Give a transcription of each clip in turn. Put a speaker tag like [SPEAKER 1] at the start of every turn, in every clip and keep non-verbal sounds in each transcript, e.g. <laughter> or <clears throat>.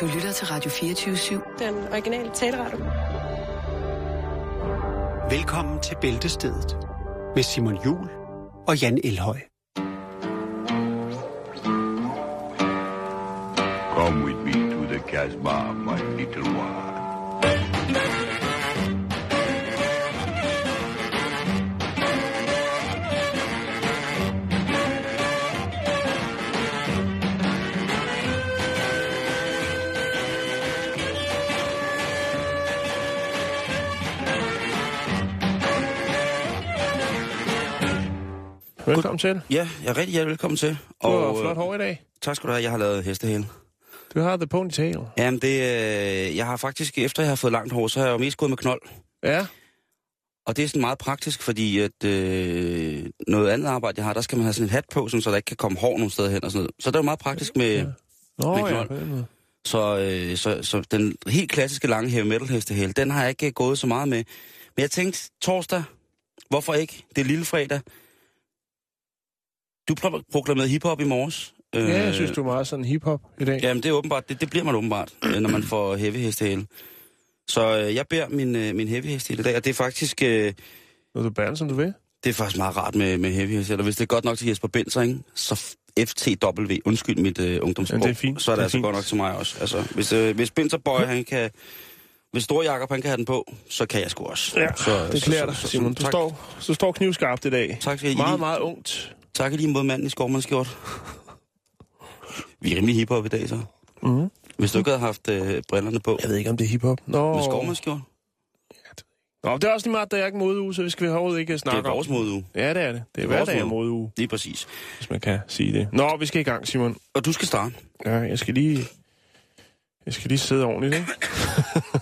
[SPEAKER 1] Du lytter til Radio 24-7.
[SPEAKER 2] Den originale taleradio.
[SPEAKER 3] Velkommen til Bæltestedet med Simon Jul og Jan Elhøj.
[SPEAKER 4] Come with me to the Casbah, my little one.
[SPEAKER 5] Velkommen til.
[SPEAKER 6] Ja, jeg er rigtig hjertelig velkommen til.
[SPEAKER 5] Du har
[SPEAKER 6] Og,
[SPEAKER 5] flot
[SPEAKER 6] øh,
[SPEAKER 5] hår i dag.
[SPEAKER 6] Tak skal du have. Jeg har lavet hestehæl.
[SPEAKER 5] Du har the ponytail.
[SPEAKER 6] Jamen, det, øh, jeg har faktisk, efter jeg har fået langt hår, så har jeg jo mest gået med knold.
[SPEAKER 5] Ja.
[SPEAKER 6] Og det er sådan meget praktisk, fordi at øh, noget andet arbejde, jeg har, der skal man have sådan en hat på, sådan, så der ikke kan komme hår nogen steder hen og sådan noget. Så det er jo meget praktisk med...
[SPEAKER 5] Ja. Nå
[SPEAKER 6] Med
[SPEAKER 5] ja,
[SPEAKER 6] knold.
[SPEAKER 5] måde.
[SPEAKER 6] Så, øh, så, så den helt klassiske lange heavy metal hestehæl, den har jeg ikke gået så meget med. Men jeg tænkte, torsdag, hvorfor ikke? Det er lille fredag. Du pro- proklamerede hiphop i morges. Øh,
[SPEAKER 5] Ja, jeg synes, du er meget sådan hip-hop i dag.
[SPEAKER 6] Jamen, det er åbenbart, det, det bliver man åbenbart, øh, når man får heavy hestehæle. Så øh, jeg bærer min, øh, min heavy hestehæle i dag, og det er faktisk... Øh,
[SPEAKER 5] Når du bærer den, som du vil.
[SPEAKER 6] det er faktisk meget rart med, med heavy hestehæle. Og hvis det er godt nok til Jesper Benzer, ikke? så FTW, undskyld mit øh, ungdomssprog,
[SPEAKER 5] Ja, det er fint.
[SPEAKER 6] så er det,
[SPEAKER 5] Det er
[SPEAKER 6] altså
[SPEAKER 5] fint.
[SPEAKER 6] godt nok til mig også. Altså, hvis, øh, hvis Benzer Boy, han kan... Hvis Store Jakob, han kan have den på, så kan jeg sgu også.
[SPEAKER 5] Ja,
[SPEAKER 6] så,
[SPEAKER 5] det klæder dig,
[SPEAKER 6] så- så-
[SPEAKER 5] Simon. Du
[SPEAKER 6] tak,
[SPEAKER 5] står, du står knivskarpt i dag.
[SPEAKER 6] Tak skal I
[SPEAKER 5] Meget,
[SPEAKER 6] lige-
[SPEAKER 5] meget ungt.
[SPEAKER 6] Tak lige mod manden i skovmandskjort. Vi er rimelig hiphop i dag, så.
[SPEAKER 5] Mm.
[SPEAKER 6] Hvis du ikke havde haft øh, brillerne på.
[SPEAKER 5] Jeg ved ikke, om det er hip-hop. Nå,
[SPEAKER 6] Med skovmandskjort.
[SPEAKER 5] Nå, det er også lige meget, der er ikke modeuge, så vi skal overhovedet ikke
[SPEAKER 6] Det
[SPEAKER 5] snakke
[SPEAKER 6] er
[SPEAKER 5] om
[SPEAKER 6] vores modeuge.
[SPEAKER 5] Ja, det er det. Det er
[SPEAKER 6] Det er vores
[SPEAKER 5] hverdag er
[SPEAKER 6] modeuge.
[SPEAKER 5] modeuge,
[SPEAKER 6] Lige præcis.
[SPEAKER 5] hvis man kan sige det. Nå, vi skal i gang, Simon.
[SPEAKER 6] Og du skal starte.
[SPEAKER 5] Ja, jeg skal lige... Jeg skal lige sidde ordentligt, ikke? <laughs>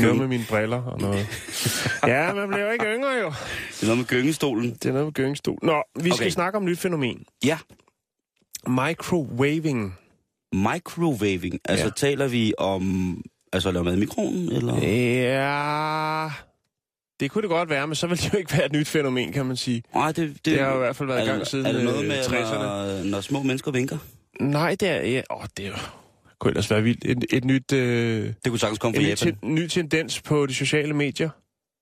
[SPEAKER 5] det er noget med mine briller og noget. <laughs> Ja, man bliver jo ikke yngre, jo.
[SPEAKER 6] Det er noget med gyngestolen.
[SPEAKER 5] Det er noget med gyngestol. Nå, vi skal
[SPEAKER 6] Okay.
[SPEAKER 5] snakke om et nyt fænomen.
[SPEAKER 6] Ja.
[SPEAKER 5] Microwaving.
[SPEAKER 6] Microwaving. Altså
[SPEAKER 5] Ja.
[SPEAKER 6] taler vi om... Altså at lave mad i mikroen, eller?
[SPEAKER 5] Ja... Det kunne det godt være, men så ville det jo ikke være et nyt fænomen, kan man sige.
[SPEAKER 6] Nej, det,
[SPEAKER 5] Det har jo i hvert fald været i
[SPEAKER 6] er,
[SPEAKER 5] gang siden
[SPEAKER 6] Er det noget
[SPEAKER 5] øh,
[SPEAKER 6] med,
[SPEAKER 5] 60'erne.
[SPEAKER 6] når, når små mennesker vinker?
[SPEAKER 5] Nej, det er... Ja, åh, det er jo... Det kunne ellers være vildt. Et, et nyt, øh,
[SPEAKER 6] Det kunne sagtens komme
[SPEAKER 5] en
[SPEAKER 6] fra
[SPEAKER 5] ny,
[SPEAKER 6] Japan.
[SPEAKER 5] ten, ny tendens på de sociale medier.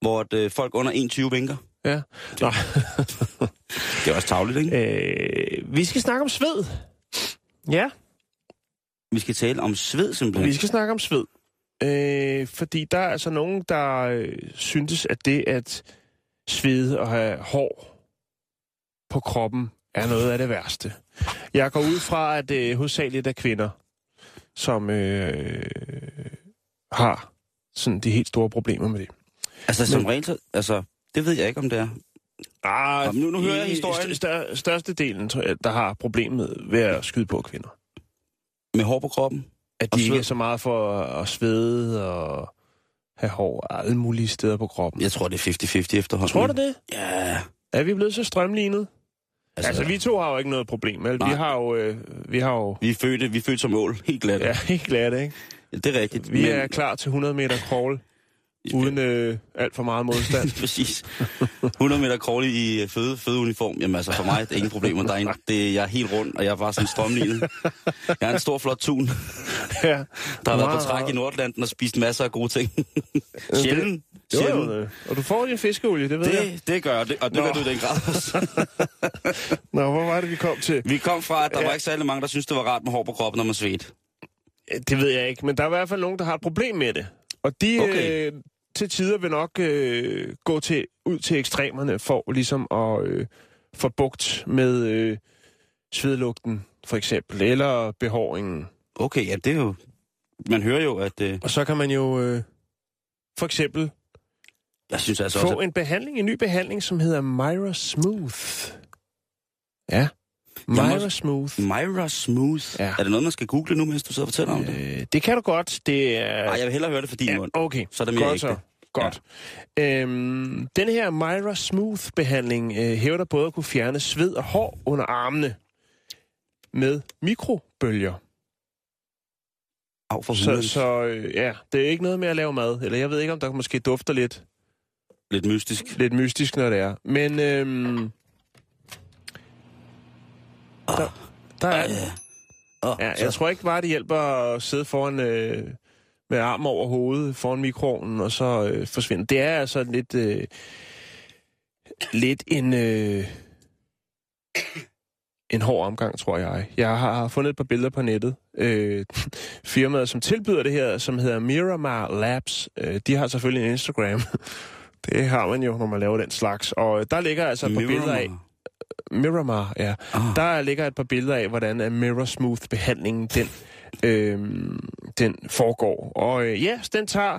[SPEAKER 6] Hvor at, øh, folk under 21 vinker.
[SPEAKER 5] Ja. Nå, <laughs>
[SPEAKER 6] Det er også tavligt, ikke?
[SPEAKER 5] øh, vi skal snakke om sved. Ja,
[SPEAKER 6] Vi skal tale om sved, simpelthen.
[SPEAKER 5] vi skal snakke om sved. Øh, fordi der er altså nogen, der øh, syntes, at det at svede og have hår på kroppen er noget af det værste. Jeg går ud fra, at det øh, hovedsageligt er kvinder, som øh, har sådan de helt store problemer med det.
[SPEAKER 6] Altså, som
[SPEAKER 5] Men-
[SPEAKER 6] regel, så- altså, det ved jeg ikke, om det er.
[SPEAKER 5] Ah,
[SPEAKER 6] nu- nu hører jeg historien.
[SPEAKER 5] st- stør, størstedelen, der har problemet ved at skyde på kvinder.
[SPEAKER 6] Med hår på kroppen.
[SPEAKER 5] At de ikke er så meget for at svede og have hår alle mulige steder på kroppen.
[SPEAKER 6] Jeg tror, det er 50-50 efterhånden.
[SPEAKER 5] Tror du det?
[SPEAKER 6] Ja.
[SPEAKER 5] Er vi blevet så strømlignet?
[SPEAKER 6] Altså,
[SPEAKER 5] Altså, vi to har jo ikke noget problem. Vel? Vi har jo... Øh, vi har jo...
[SPEAKER 6] vi er født, vi er født som ål. Helt glat.
[SPEAKER 5] Ja, helt glade, ikke?
[SPEAKER 6] Det er rigtigt.
[SPEAKER 5] Vi er klar til 100 meter crawl, uden øh, alt for meget modstand. <laughs>
[SPEAKER 6] Præcis. 100 meter crawl i øh, føde, fødeuniform. Jamen altså, for mig er det ingen problemer. Der er en, det, jeg er helt rundt, og jeg er bare sådan strømlignet. Jeg er en stor, flot tun, <laughs>
[SPEAKER 5] ja.
[SPEAKER 6] der har været
[SPEAKER 5] Meget
[SPEAKER 6] på træk i Nordlanden og spist masser af gode ting. Sjældent.
[SPEAKER 5] Jo, jo, øh, og du får din fiskeolie, det ved jeg.
[SPEAKER 6] Det, det gør jeg, det, og det
[SPEAKER 5] Nå.
[SPEAKER 6] gør du i den grad også. <laughs>
[SPEAKER 5] Nå, hvor var det, vi kom til?
[SPEAKER 6] Vi kom fra, at der
[SPEAKER 5] Ja.
[SPEAKER 6] var ikke særlig mange, der synes det var rart med hår på kroppen, når man svedte.
[SPEAKER 5] Det ved jeg ikke, men der er i hvert fald nogen, der har et problem med det. Og de
[SPEAKER 6] Okay.
[SPEAKER 5] øh, til tider vil nok øh, gå til, ud til ekstremerne for ligesom at øh, få bugt med øh, svedlugten, for eksempel, eller behåringen.
[SPEAKER 6] Okay, ja, det er jo... Man hører jo, at... Øh,
[SPEAKER 5] Og så kan man jo øh, for eksempel
[SPEAKER 6] jeg synes altså også,
[SPEAKER 5] få en behandling, en ny behandling, som hedder Myra Smooth. Ja, Myra
[SPEAKER 6] må-
[SPEAKER 5] Smooth.
[SPEAKER 6] at Myra Smooth.
[SPEAKER 5] Ja.
[SPEAKER 6] Er det noget, man skal google nu, mens du sidder og fortæller om det?
[SPEAKER 5] Øh, det kan du godt. Det er...
[SPEAKER 6] Nej, jeg vil hellere høre det for din
[SPEAKER 5] Ja,
[SPEAKER 6] mund.
[SPEAKER 5] okay.
[SPEAKER 6] Så er det mere
[SPEAKER 5] Godt
[SPEAKER 6] ægte.
[SPEAKER 5] så. Godt. Ja. Øhm, den her Myra Smooth-behandling øh, hævder både at kunne fjerne sved og hår under armene med mikrobølger.
[SPEAKER 6] Af for
[SPEAKER 5] Så, så øh, ja, det er ikke noget med at lave mad. Eller jeg ved ikke, om der måske dufter lidt,
[SPEAKER 6] Lidt mystisk.
[SPEAKER 5] lidt mystisk, når det er. Men øhm, der, der er den.
[SPEAKER 6] Ja. Oh,
[SPEAKER 5] Ja, jeg tror ikke bare, det hjælper at sidde foran øh, med armen over hovedet foran mikroovnen, og så øh, forsvinde. Det er altså lidt, øh, lidt en, øh, en hård omgang, tror jeg. Jeg har fundet et par billeder på nettet. Øh, firmaet, som tilbyder det her, som hedder Miramar Labs, øh, de har selvfølgelig en Instagram. <laughs> Det har man jo, når man laver den slags. Og der ligger altså et par billeder af... Miramar, ja.
[SPEAKER 6] Ah.
[SPEAKER 5] Der ligger et par billeder af, hvordan Mirror Smooth-behandlingen den, øh, den foregår. Og øh, ja, den tager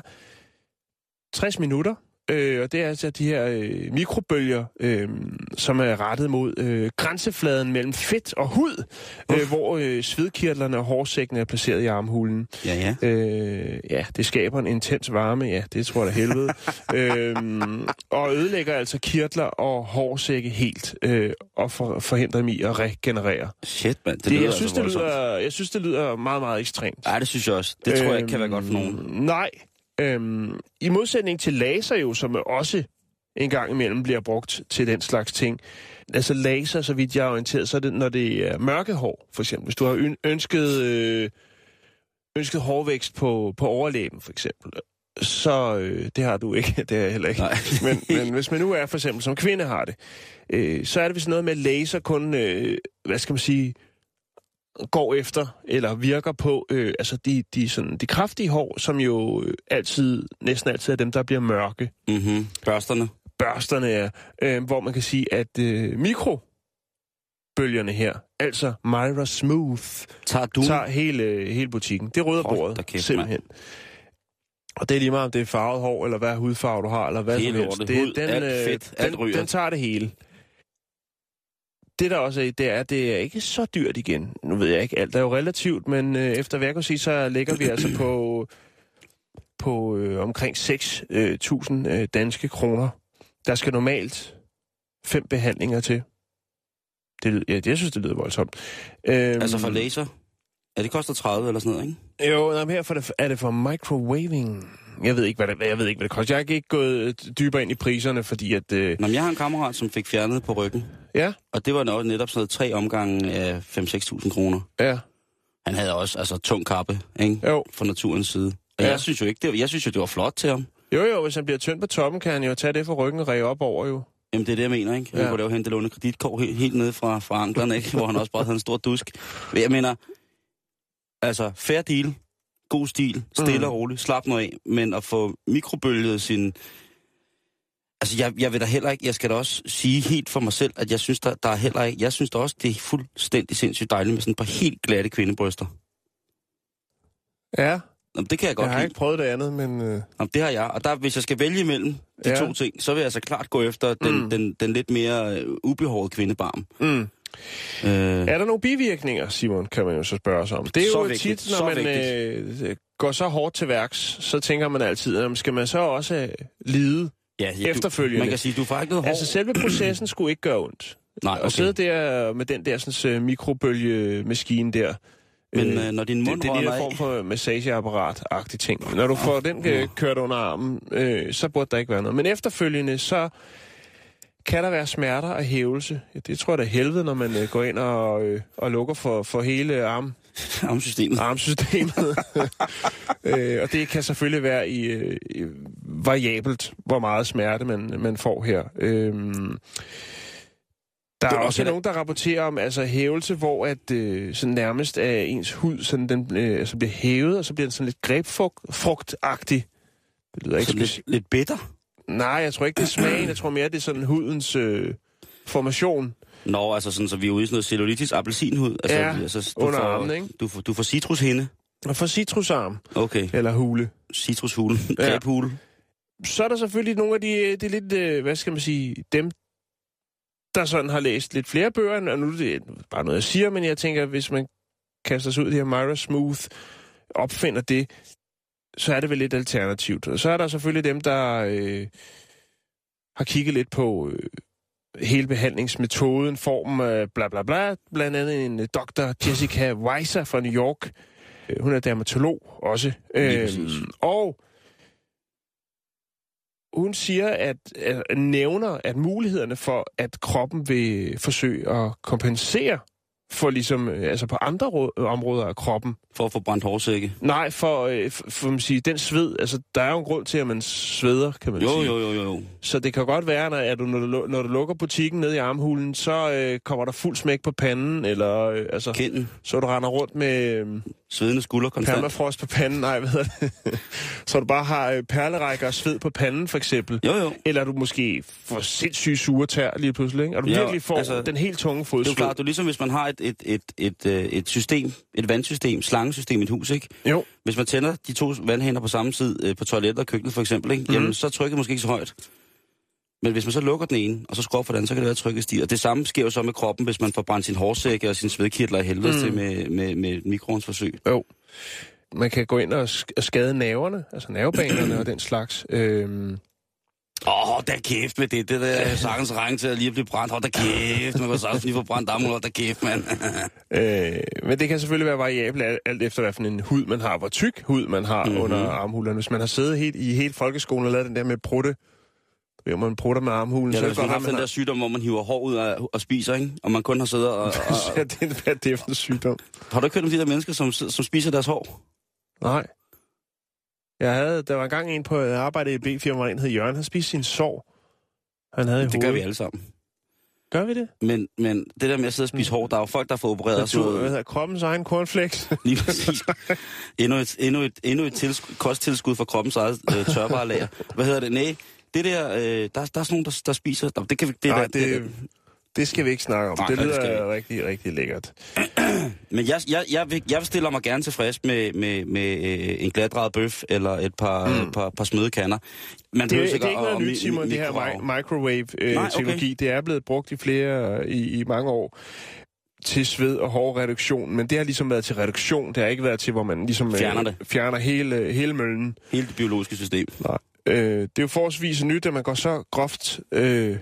[SPEAKER 5] 60 minutter, øh, og det er altså de her øh, mikrobølger, øh, som er rettet mod øh, grænsefladen mellem fedt og hud, øh, hvor øh, svedkirtlerne og hårsækken er placeret i armhulen.
[SPEAKER 6] Ja, ja.
[SPEAKER 5] Øh, ja, det skaber en intens varme, ja, det tror jeg da helvede. <laughs> øhm, og ødelægger altså kirtler og hårsække helt, øh, og for, forhindrer dem i at regenerere.
[SPEAKER 6] Shit, mand. Det,
[SPEAKER 5] Det,
[SPEAKER 6] lyder
[SPEAKER 5] jeg, synes,
[SPEAKER 6] altså
[SPEAKER 5] det lyder, jeg synes, det lyder meget, meget ekstremt.
[SPEAKER 6] Ej, det synes jeg også. Det tror jeg ikke kan være godt for nogen.
[SPEAKER 5] Øhm, Nej. Øhm, I modsætning til laser jo, som også en gang imellem bliver brugt til den slags ting. Altså laser, så vidt jeg er orienteret, så er det, når det er mørke hår, for eksempel. Hvis du har øn- ønsket, øh, ønsket hårvækst på, på overlæben, for eksempel, så øh, det har du ikke, <laughs> det har jeg heller ikke.
[SPEAKER 6] Nej. <laughs>
[SPEAKER 5] men, men hvis man nu er for eksempel som kvinde har det, øh, så er det vist noget med, at laser kun, øh, hvad skal man sige, går efter, eller virker på, øh, altså de, de, sådan, de kraftige hår, som jo øh, altid, næsten altid er dem, der bliver mørke.
[SPEAKER 6] Mm-hmm. Børsterne.
[SPEAKER 5] Børsterne er, øh, hvor man kan sige, at øh, mikrobølgerne her, altså Myra Smooth,
[SPEAKER 6] Tager du...
[SPEAKER 5] tager hele, hele butikken. Det
[SPEAKER 6] da
[SPEAKER 5] bordet,
[SPEAKER 6] kæft,
[SPEAKER 5] simpelthen. Og det er lige meget, om det er farvet hår, eller hvad hudfarve du har, eller hvad
[SPEAKER 6] Hele
[SPEAKER 5] som helst. Det,
[SPEAKER 6] Hud, alt fedt, alt
[SPEAKER 5] den,
[SPEAKER 6] ryger.
[SPEAKER 5] den tager det hele. Det der også er, det er, at det er ikke så dyrt igen. Nu ved jeg ikke, alt er jo relativt, men øh, efter hvad jeg kan sige, så ligger vi altså på, på øh, omkring 6.000 øh, danske kroner. Der skal normalt fem behandlinger til. Det, ja, jeg synes, det lyder voldsomt. Øhm,
[SPEAKER 6] Altså for laser. Ja, det koster 30 eller sådan noget, ikke?
[SPEAKER 5] jo, nej, her for det, er det for microwaving. Jeg ved ikke, hvad det, jeg ved ikke, hvad det koster. Jeg har ikke gået dybere ind i priserne, fordi at... Øh,
[SPEAKER 6] Nå, jeg har en kammerat, som fik fjernet på ryggen.
[SPEAKER 5] ja,
[SPEAKER 6] Og det var nok netop sådan noget tre omgange af 5-6.000 kroner.
[SPEAKER 5] ja,
[SPEAKER 6] Han havde også altså tung kappe, ikke?
[SPEAKER 5] jo.
[SPEAKER 6] Fra naturens side. Og
[SPEAKER 5] Ja.
[SPEAKER 6] jeg synes jo ikke, det var, jeg synes jo, det var flot til ham.
[SPEAKER 5] Jo, jo, hvis han bliver tynd på toppen, kan han jo tage det fra ryggen og ræge op over, jo.
[SPEAKER 6] Jamen, det er det, jeg mener, ikke? Han
[SPEAKER 5] Ja.
[SPEAKER 6] kunne lave hente låne kreditkort helt, helt nede fra, fra anklerne, ikke? Hvor han også bare havde en stor dusk. Jeg mener, altså, fair deal, god stil, stille
[SPEAKER 5] Mhm.
[SPEAKER 6] og roligt, slap nu af, men at få mikrobølget sin... Altså, jeg, jeg vil da heller ikke, jeg skal da også sige helt for mig selv, at jeg synes, der, der er heller ikke, jeg synes da også, det er fuldstændig sindssygt dejligt med sådan et par helt glatte kvindebryster.
[SPEAKER 5] Ja,
[SPEAKER 6] Jamen, det kan jeg godt
[SPEAKER 5] jeg har
[SPEAKER 6] lide.
[SPEAKER 5] ikke prøvet det andet, men... Øh,
[SPEAKER 6] Jamen, det har jeg. Og der, hvis jeg skal vælge mellem de
[SPEAKER 5] Ja.
[SPEAKER 6] to ting, så vil jeg altså klart gå efter den,
[SPEAKER 5] Mm.
[SPEAKER 6] mm. den, den lidt mere øh, ubehårede kvindebarm.
[SPEAKER 5] mm.
[SPEAKER 6] Øh,
[SPEAKER 5] Er der nogle bivirkninger, Simon, kan man jo så spørge sig om. Det er
[SPEAKER 6] Så
[SPEAKER 5] jo
[SPEAKER 6] vigtigt,
[SPEAKER 5] tit, når
[SPEAKER 6] så
[SPEAKER 5] man øh, går så hårdt til værks, så tænker man altid, jamen, skal man så også øh, lide?
[SPEAKER 6] ja, ja,
[SPEAKER 5] efterfølgende.
[SPEAKER 6] Du, man kan sige, du får ikke noget hår.
[SPEAKER 5] Altså, selve processen skulle ikke gøre ondt. <clears throat>
[SPEAKER 6] Nej,
[SPEAKER 5] Okay. Og sidde der med den der sådan, øh, mikrobølgemaskine der.
[SPEAKER 6] Men øh, når din mund
[SPEAKER 5] det, det er en form for massageapparat-agtig ting. Når du får den øh, kørt under armen, øh, så burde der ikke være noget. Men efterfølgende, så kan der være smerter og hævelse. Ja, det tror jeg da helvede, når man øh, går ind og, øh, og lukker for, for hele arm,
[SPEAKER 6] armsystemet.
[SPEAKER 5] armsystemet. <laughs> øh, og det kan selvfølgelig være i, øh, variabelt, hvor meget smerte man, man får her. Øhm, der er
[SPEAKER 6] er
[SPEAKER 5] også nogen, der rapporterer om altså hævelse, hvor at øh, sådan nærmest er ens hud sådan, den, øh, altså bliver hævet, og så bliver den sådan lidt grebfrugtagtig. Det lyder ikke
[SPEAKER 6] Så lidt, lidt bitter.
[SPEAKER 5] Nej, jeg tror ikke, det er smagen. Jeg tror mere, det er sådan hudens øh, formation.
[SPEAKER 6] Nå, altså sådan, så vi er ude i sådan noget cellulitis appelsinhud. Altså,
[SPEAKER 5] Ja,
[SPEAKER 6] altså,
[SPEAKER 5] under
[SPEAKER 6] får,
[SPEAKER 5] armen, ikke?
[SPEAKER 6] Du får, du får citrushinde.
[SPEAKER 5] Og for citrusarm,
[SPEAKER 6] Okay,
[SPEAKER 5] eller hule.
[SPEAKER 6] citrushule.
[SPEAKER 5] Ja.
[SPEAKER 6] Ja. Grebhule.
[SPEAKER 5] så er der selvfølgelig nogle af de, de lidt, øh, hvad skal man sige, dem, der sådan har læst lidt flere bøger, og nu er det bare noget, jeg siger, men jeg tænker, hvis man kaster sig ud i det her Myra Smooth, opfinder det, så er det vel lidt alternativt. Og så er der selvfølgelig dem, der øh, har kigget lidt på øh, hele behandlingsmetoden, formen, øh, bla bla bla, blandt andet en øh, dr. Jessica Weiser fra New York. Øh, Hun er dermatolog også.
[SPEAKER 6] Præcis.
[SPEAKER 5] og hun siger, at, at nævner, at mulighederne for, at kroppen vil forsøge at kompensere for ligesom, øh, altså på andre rå- områder af kroppen.
[SPEAKER 6] For at få brændt hårsække.
[SPEAKER 5] Nej, for, øh, for, for man sige, den sved, altså der er jo en grund til, at man sveder, kan man
[SPEAKER 6] Jo,
[SPEAKER 5] sige.
[SPEAKER 6] jo, jo, jo, jo.
[SPEAKER 5] Så det kan godt være, når, at du, når, du, når du lukker butikken ned i armhulen, så øh, kommer der fuld smæk på panden, eller øh, altså,
[SPEAKER 6] Kinden.
[SPEAKER 5] så du render rundt med øh,
[SPEAKER 6] Svedende skulder konstant.
[SPEAKER 5] permafrost på panden, nej, hvad hedder det? <laughs> så du bare har øh, perlerækker og sved på panden, for eksempel.
[SPEAKER 6] Jo, jo.
[SPEAKER 5] Eller du måske får sindssygt sure tær lige pludselig, ikke? Og du
[SPEAKER 6] Ja,
[SPEAKER 5] virkelig får
[SPEAKER 6] altså,
[SPEAKER 5] den helt tunge
[SPEAKER 6] Det er
[SPEAKER 5] fodsved.
[SPEAKER 6] jo klart, er ligesom hvis man har et, et, et, et, øh, et system, et vandsystem, slangesystem i et hus, ikke?
[SPEAKER 5] Jo,
[SPEAKER 6] Hvis man tænder de to vandhænder på samme tid øh, på toilettet og køkkenet for eksempel, ikke? Mm. Jamen, så er trykket måske ikke så højt. Men hvis man så lukker den ene, og så skruer for den, så kan det være, at trykket stiger. Og det samme sker jo så med kroppen, hvis man får brændt sin hårsække og sin svedkirtler i helvede mm. til med, med, med mikroens forsøg.
[SPEAKER 5] jo. Man kan gå ind og, sk- og skade nerverne, altså nervebanerne og den slags. Øhm,
[SPEAKER 6] Åh, oh, da kæft med det. Det der sagtens rang til at lige blive brændt. Hold da kæft, man kan sagtens lige få brændt armen. Hold da kæft, mand. <laughs>
[SPEAKER 5] Øh, men det kan selvfølgelig være variabelt alt, efter, hvad for en hud man har, hvor tyk hud man har
[SPEAKER 6] Mhm.
[SPEAKER 5] mm-hmm. under armhulerne. Hvis man har siddet helt, i hele folkeskolen og lavet den der med prutte, hvor man prutter med armhulen,
[SPEAKER 6] Ja,
[SPEAKER 5] så er
[SPEAKER 6] hvis man har den der sygdom, hvor man hiver hår ud af og spiser, ikke? Og man kun har siddet og... og, <laughs> og
[SPEAKER 5] ja, det er det er for en sygdom.
[SPEAKER 6] har du ikke hørt om de der mennesker, som, som spiser deres hår?
[SPEAKER 5] Nej. Jeg havde, der var engang en på jeg arbejdede i B-firma, en hed Jørgen, han spiste sin sår. Han havde
[SPEAKER 6] Det gør vi alle sammen.
[SPEAKER 5] Gør vi det?
[SPEAKER 6] Men, men det der med at sidde og spise hår, der er jo folk, der får opereret sådan
[SPEAKER 5] Natur, hvad
[SPEAKER 6] noget.
[SPEAKER 5] hedder, kroppens egen cornflakes. <laughs>
[SPEAKER 6] Lige præcis. Endnu et, endnu et, endnu et tilskud, kosttilskud for kroppens eget øh, tørvarelager. Hvad hedder det? Nej, det der, øh, der, der er sådan nogen, der, der spiser... Det kan vi... Det,
[SPEAKER 5] Nej,
[SPEAKER 6] der,
[SPEAKER 5] det, det skal vi ikke snakke om.
[SPEAKER 6] Nej,
[SPEAKER 5] det
[SPEAKER 6] nej, det skal vi
[SPEAKER 5] lyder rigtig, rigtig lækkert. <clears throat>
[SPEAKER 6] Men jeg, jeg, jeg, vil, jeg stiller mig gerne tilfreds med, med, med øh, en glatdrejet bøf eller et par, mm. par, par smødekanner. Man
[SPEAKER 5] Det, det er ikke noget nyt,
[SPEAKER 6] mi-
[SPEAKER 5] Simon, det her microwave-teknologi.
[SPEAKER 6] okay.
[SPEAKER 5] Det er blevet brugt i flere i, i mange år til sved- og hårreduktion, men det har ligesom været til reduktion. Det har ikke været til, hvor man ligesom
[SPEAKER 6] Fjerner
[SPEAKER 5] øh,
[SPEAKER 6] det.
[SPEAKER 5] fjerner hele, hele møllen.
[SPEAKER 6] Hele det biologiske system.
[SPEAKER 5] Nej. Øh, det er jo forholdsvis nyt, at man går så groft øh,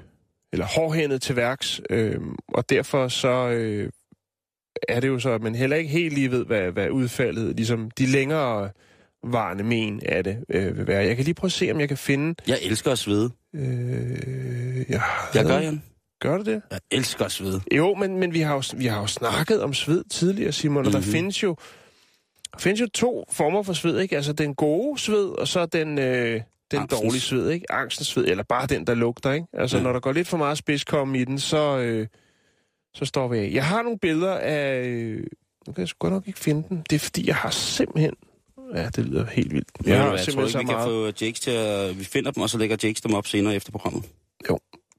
[SPEAKER 5] eller hårdhændet til værks, øh, og derfor så øh, er det jo så, at man heller ikke helt lige ved, hvad, hvad udfaldet, ligesom de længere varende men af det øh, vil være. Jeg kan lige prøve at se, om jeg kan finde...
[SPEAKER 6] Jeg elsker at svede.
[SPEAKER 5] Øh, jeg,
[SPEAKER 6] Jeg gør, Jan.
[SPEAKER 5] Gør du det?
[SPEAKER 6] Jeg elsker at svede.
[SPEAKER 5] Jo, men, men vi, har jo, vi har jo snakket om sved tidligere, Simon, og mm-hmm. der
[SPEAKER 6] Mhm.
[SPEAKER 5] findes jo, der findes jo to former for sved, ikke? Altså den gode sved, og så den, øh, den
[SPEAKER 6] Angstens.
[SPEAKER 5] dårlige sved, ikke? Angstens sved, eller bare den, der lugter, ikke? Altså
[SPEAKER 6] Ja.
[SPEAKER 5] når der går lidt for meget spidskomme i den, så, øh, så står vi af. Jeg har nogle billeder af... Øh, nu kan jeg sgu godt nok ikke finde den. Det er fordi, jeg har simpelthen... Ja, det lyder helt vildt.
[SPEAKER 6] Jeg,
[SPEAKER 5] Jeg
[SPEAKER 6] jeg,
[SPEAKER 5] har
[SPEAKER 6] jeg tror ikke, vi
[SPEAKER 5] så
[SPEAKER 6] kan
[SPEAKER 5] meget...
[SPEAKER 6] få Jakes til at... Vi finder dem, og så lægger Jakes dem op senere efter programmet.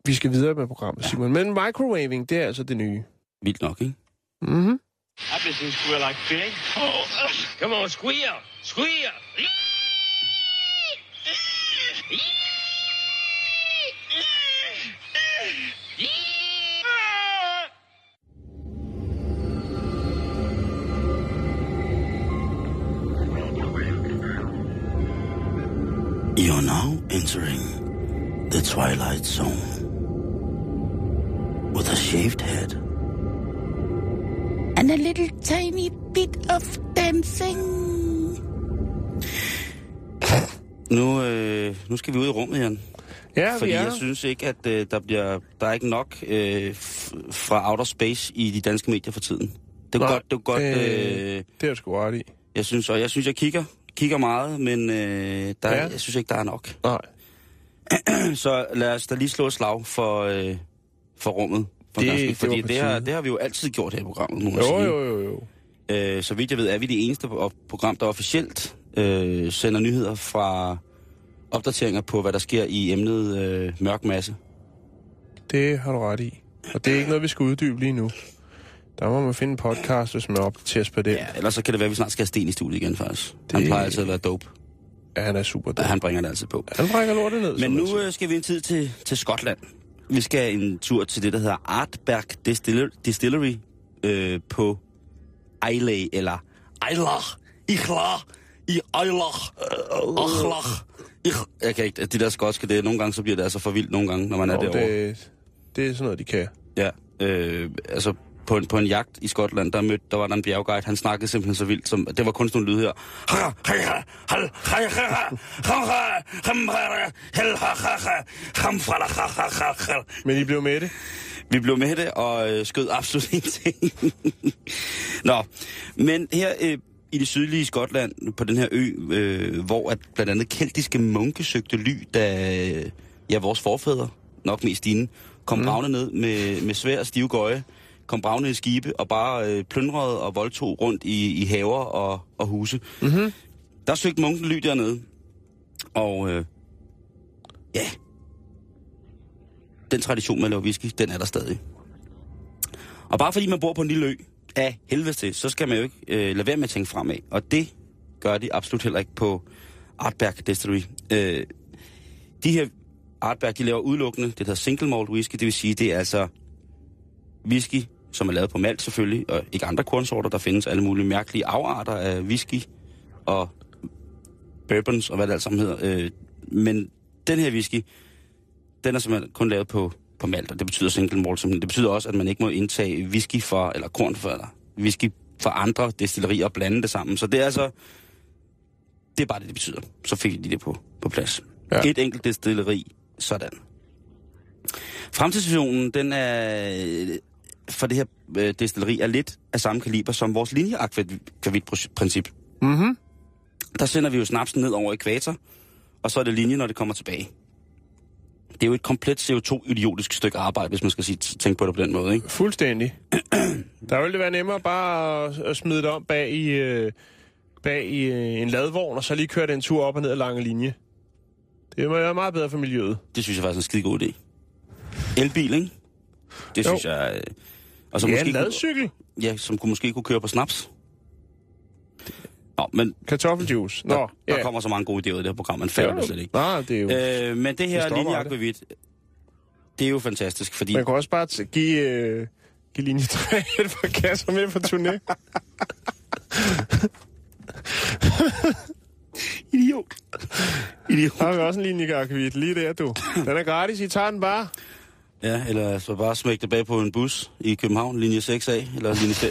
[SPEAKER 5] Vi skal videre med programmet, Simon. Men microwaving, det er altså det nye.
[SPEAKER 6] Vildt nok, ikke?
[SPEAKER 5] Mhm.
[SPEAKER 2] I've been seen squeal like pig. Oh, ugh. come on, squeal, squeal.
[SPEAKER 6] You're now entering the Twilight Zone. With a shaved head. And a little tiny bit of dancing. <laughs> Nu, øh, nu skal vi ud i rummet, Jan.
[SPEAKER 5] Ja,
[SPEAKER 6] Fordi
[SPEAKER 5] vi er.
[SPEAKER 6] jeg synes ikke, at øh, der, bliver, der er ikke nok øh, fra outer space i de danske medier for tiden. Det er
[SPEAKER 5] Nej,
[SPEAKER 6] godt, det er godt
[SPEAKER 5] øh,
[SPEAKER 6] øh,
[SPEAKER 5] Det er sgu ret i.
[SPEAKER 6] jeg synes, og jeg synes, jeg kigger, kigger meget, men øh, der,
[SPEAKER 5] Ja.
[SPEAKER 6] jeg synes ikke, der er nok.
[SPEAKER 5] Nej. <clears throat>
[SPEAKER 6] Så lad os da lige slå et slag for, øh, for rummet. For
[SPEAKER 5] Det-
[SPEAKER 6] ganske,
[SPEAKER 5] det
[SPEAKER 6] fordi
[SPEAKER 5] på
[SPEAKER 6] det, har, det har vi jo altid gjort her i programmet,
[SPEAKER 5] Jo, jo, jo, jo.
[SPEAKER 6] Øh, så vidt jeg ved, er vi det eneste pro- program, der officielt øh, sender nyheder fra opdateringer på, hvad der sker i emnet øh, mørk masse.
[SPEAKER 5] Det har du ret i. Og det er ikke noget, vi skal uddybe lige nu. Der må man finde en podcast, hvis man opdateres på det.
[SPEAKER 6] Ja, ellers så kan det være, at vi snart skal have Sten i studiet igen, faktisk. Det... Han plejer altid at være dope.
[SPEAKER 5] Ja, han er super
[SPEAKER 6] Ja,
[SPEAKER 5] dum.
[SPEAKER 6] han bringer det altid på.
[SPEAKER 5] Han brækker lortet ned,
[SPEAKER 6] Men nu øh, skal vi en tid til, til Skotland. Vi skal en tur til det, der hedder Artberg Distiller, Distillery øh, på Islay, eller Islach, Islach, i Islach, Achlach. Jeg kan ikke, de der skotske, det er, nogle gange så bliver det altså for vildt nogle gange, når man er
[SPEAKER 5] Nå,
[SPEAKER 6] derovre.
[SPEAKER 5] det, det er sådan noget, de kan.
[SPEAKER 6] Ja, øh, altså på en, på en jagt i Skotland, der, mødte, der var der en bjergguide, han snakkede simpelthen så vildt, som, det var kun sådan nogle lyd her.
[SPEAKER 5] Men I blev med det?
[SPEAKER 6] Vi blev med det og øh, skød absolut ingenting. Nå, men her øh, i det sydlige Skotland, på den her ø, øh, hvor at blandt andet keltiske munke søgte ly, da ja, vores forfædre, nok mest dine, kom mm. bravne ned med, med svær og stive gøje, kom bravne i skibe og bare øh, plyndrede og voldtog rundt i, i haver og, og huse.
[SPEAKER 5] Mm-hmm.
[SPEAKER 6] Der søgte munken ly dernede. Og øh, ja, den tradition med at lave whisky, den er der stadig. Og bare fordi man bor på en lille ø af helvede til, så skal man jo ikke øh, lade være med at tænke fremad. Og det gør de absolut heller ikke på Artberg Distillery. Øh, de her Artberg, de laver udelukkende, det hedder single malt whisky, det vil sige, det er altså whisky, som er lavet på malt selvfølgelig, og ikke andre kornsorter. Der findes alle mulige mærkelige afarter af whisky og bourbons og hvad det alt sammen hedder. Øh, men den her whisky, den er simpelthen kun lavet på, på malt, og det betyder single malt. Det betyder også, at man ikke må indtage whisky for, eller korn for, eller whisky for andre destillerier og blande det sammen. Så det er altså, det er bare det, det betyder. Så fik de det på, på plads.
[SPEAKER 5] Ja.
[SPEAKER 6] Et enkelt destilleri, sådan. Fremtidsvisionen, den er for det her øh, destilleri er lidt af samme kaliber som vores linjeakvavit-princip.
[SPEAKER 5] Mm-hmm.
[SPEAKER 6] Der sender vi jo snapsen ned over ekvator, og så er det linje, når det kommer tilbage. Det er jo et komplet CO2-idiotisk stykke arbejde, hvis man skal sige, tænke på det på den måde, ikke?
[SPEAKER 5] Fuldstændig. Der ville det være nemmere bare at, at smide det om bag i, øh, bag i øh, en ladvogn, og så lige køre den tur op og ned ad lange linje. Det må være meget bedre for miljøet.
[SPEAKER 6] Det synes jeg faktisk er en skide god idé. Elbil, ikke? Det
[SPEAKER 5] Jo.
[SPEAKER 6] synes jeg... øh, Og så
[SPEAKER 5] Ja,
[SPEAKER 6] måske
[SPEAKER 5] en ladcykel.
[SPEAKER 6] Kunne, ja, som kunne, måske kunne køre på snaps. Nå, men
[SPEAKER 5] Kartoffeljuice. Nå,
[SPEAKER 6] der, der
[SPEAKER 5] ja.
[SPEAKER 6] kommer så mange gode idéer ud i det her program, man fatter det slet ikke.
[SPEAKER 5] Nej, det er jo...
[SPEAKER 6] Øh, men det
[SPEAKER 5] Det
[SPEAKER 6] her linjeakvavit, det er jo fantastisk, fordi...
[SPEAKER 5] Man kan også bare give, øh, give linje 3 <laughs> et par kasser med på turné. <laughs>
[SPEAKER 6] Idiot. Idiot.
[SPEAKER 5] Der har vi også en linjeakvavit lige der, du. Den er gratis, I tager den bare.
[SPEAKER 6] Ja, eller så bare smække det bag på en bus i København, linje 6A, eller linje 5.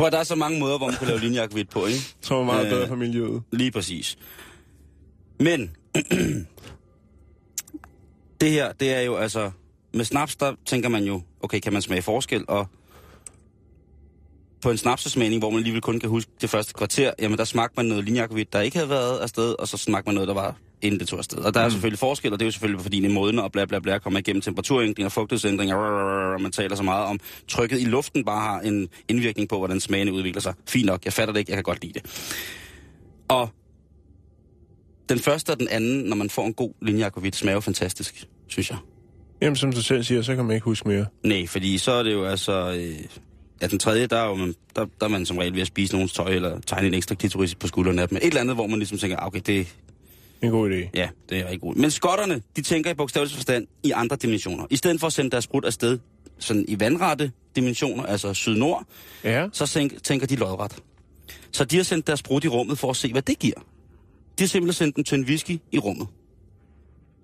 [SPEAKER 6] Jeg prøver, der er så mange måder, hvor man kan lave linjeakvavit på, ikke?
[SPEAKER 5] Som er meget
[SPEAKER 6] Øh.
[SPEAKER 5] bedre for miljøet.
[SPEAKER 6] Lige præcis. Men, <clears throat> det her, det er jo altså... Med snaps, der tænker man jo, okay, kan man smage forskel? Og på en snapsesmagning, hvor man alligevel kun kan huske det første kvarter, jamen der smagte man noget linjeakvavit, der ikke havde været afsted, og så smagte man noget, der var inden det tog afsted. Og der er mm. selvfølgelig forskel, og det er jo selvfølgelig, fordi det modner og bla bla bla kommer igennem temperaturændringer, fugtighedsændringer, og man taler så meget om, trykket i luften bare har en indvirkning på, hvordan smagene udvikler sig. Fint nok, jeg fatter det ikke, jeg kan godt lide det. Og den første og den anden, når man får en god linjeakvavit, smager jo fantastisk, synes jeg.
[SPEAKER 5] Jamen, som du selv siger, så kan man ikke huske mere.
[SPEAKER 6] Nej, fordi så er det jo altså... Øh, ja, den tredje, der er, jo, man, der, der er man som regel ved at spise nogens tøj, eller tegne en ekstra klitoris på skuldrene af dem. Et eller andet, hvor man ligesom tænker, ah, okay, det,
[SPEAKER 5] En god idé.
[SPEAKER 6] ja, det er rigtig godt. Men skotterne, de tænker i bogstavelig forstand i andre dimensioner. I stedet for at sende deres brud afsted sådan i vandrette dimensioner, altså syd-nord,
[SPEAKER 5] Ja.
[SPEAKER 6] så tænk, tænker de lodret. Så de har sendt deres brud i rummet for at se, hvad det giver. De har simpelthen sendt dem til en whisky i rummet.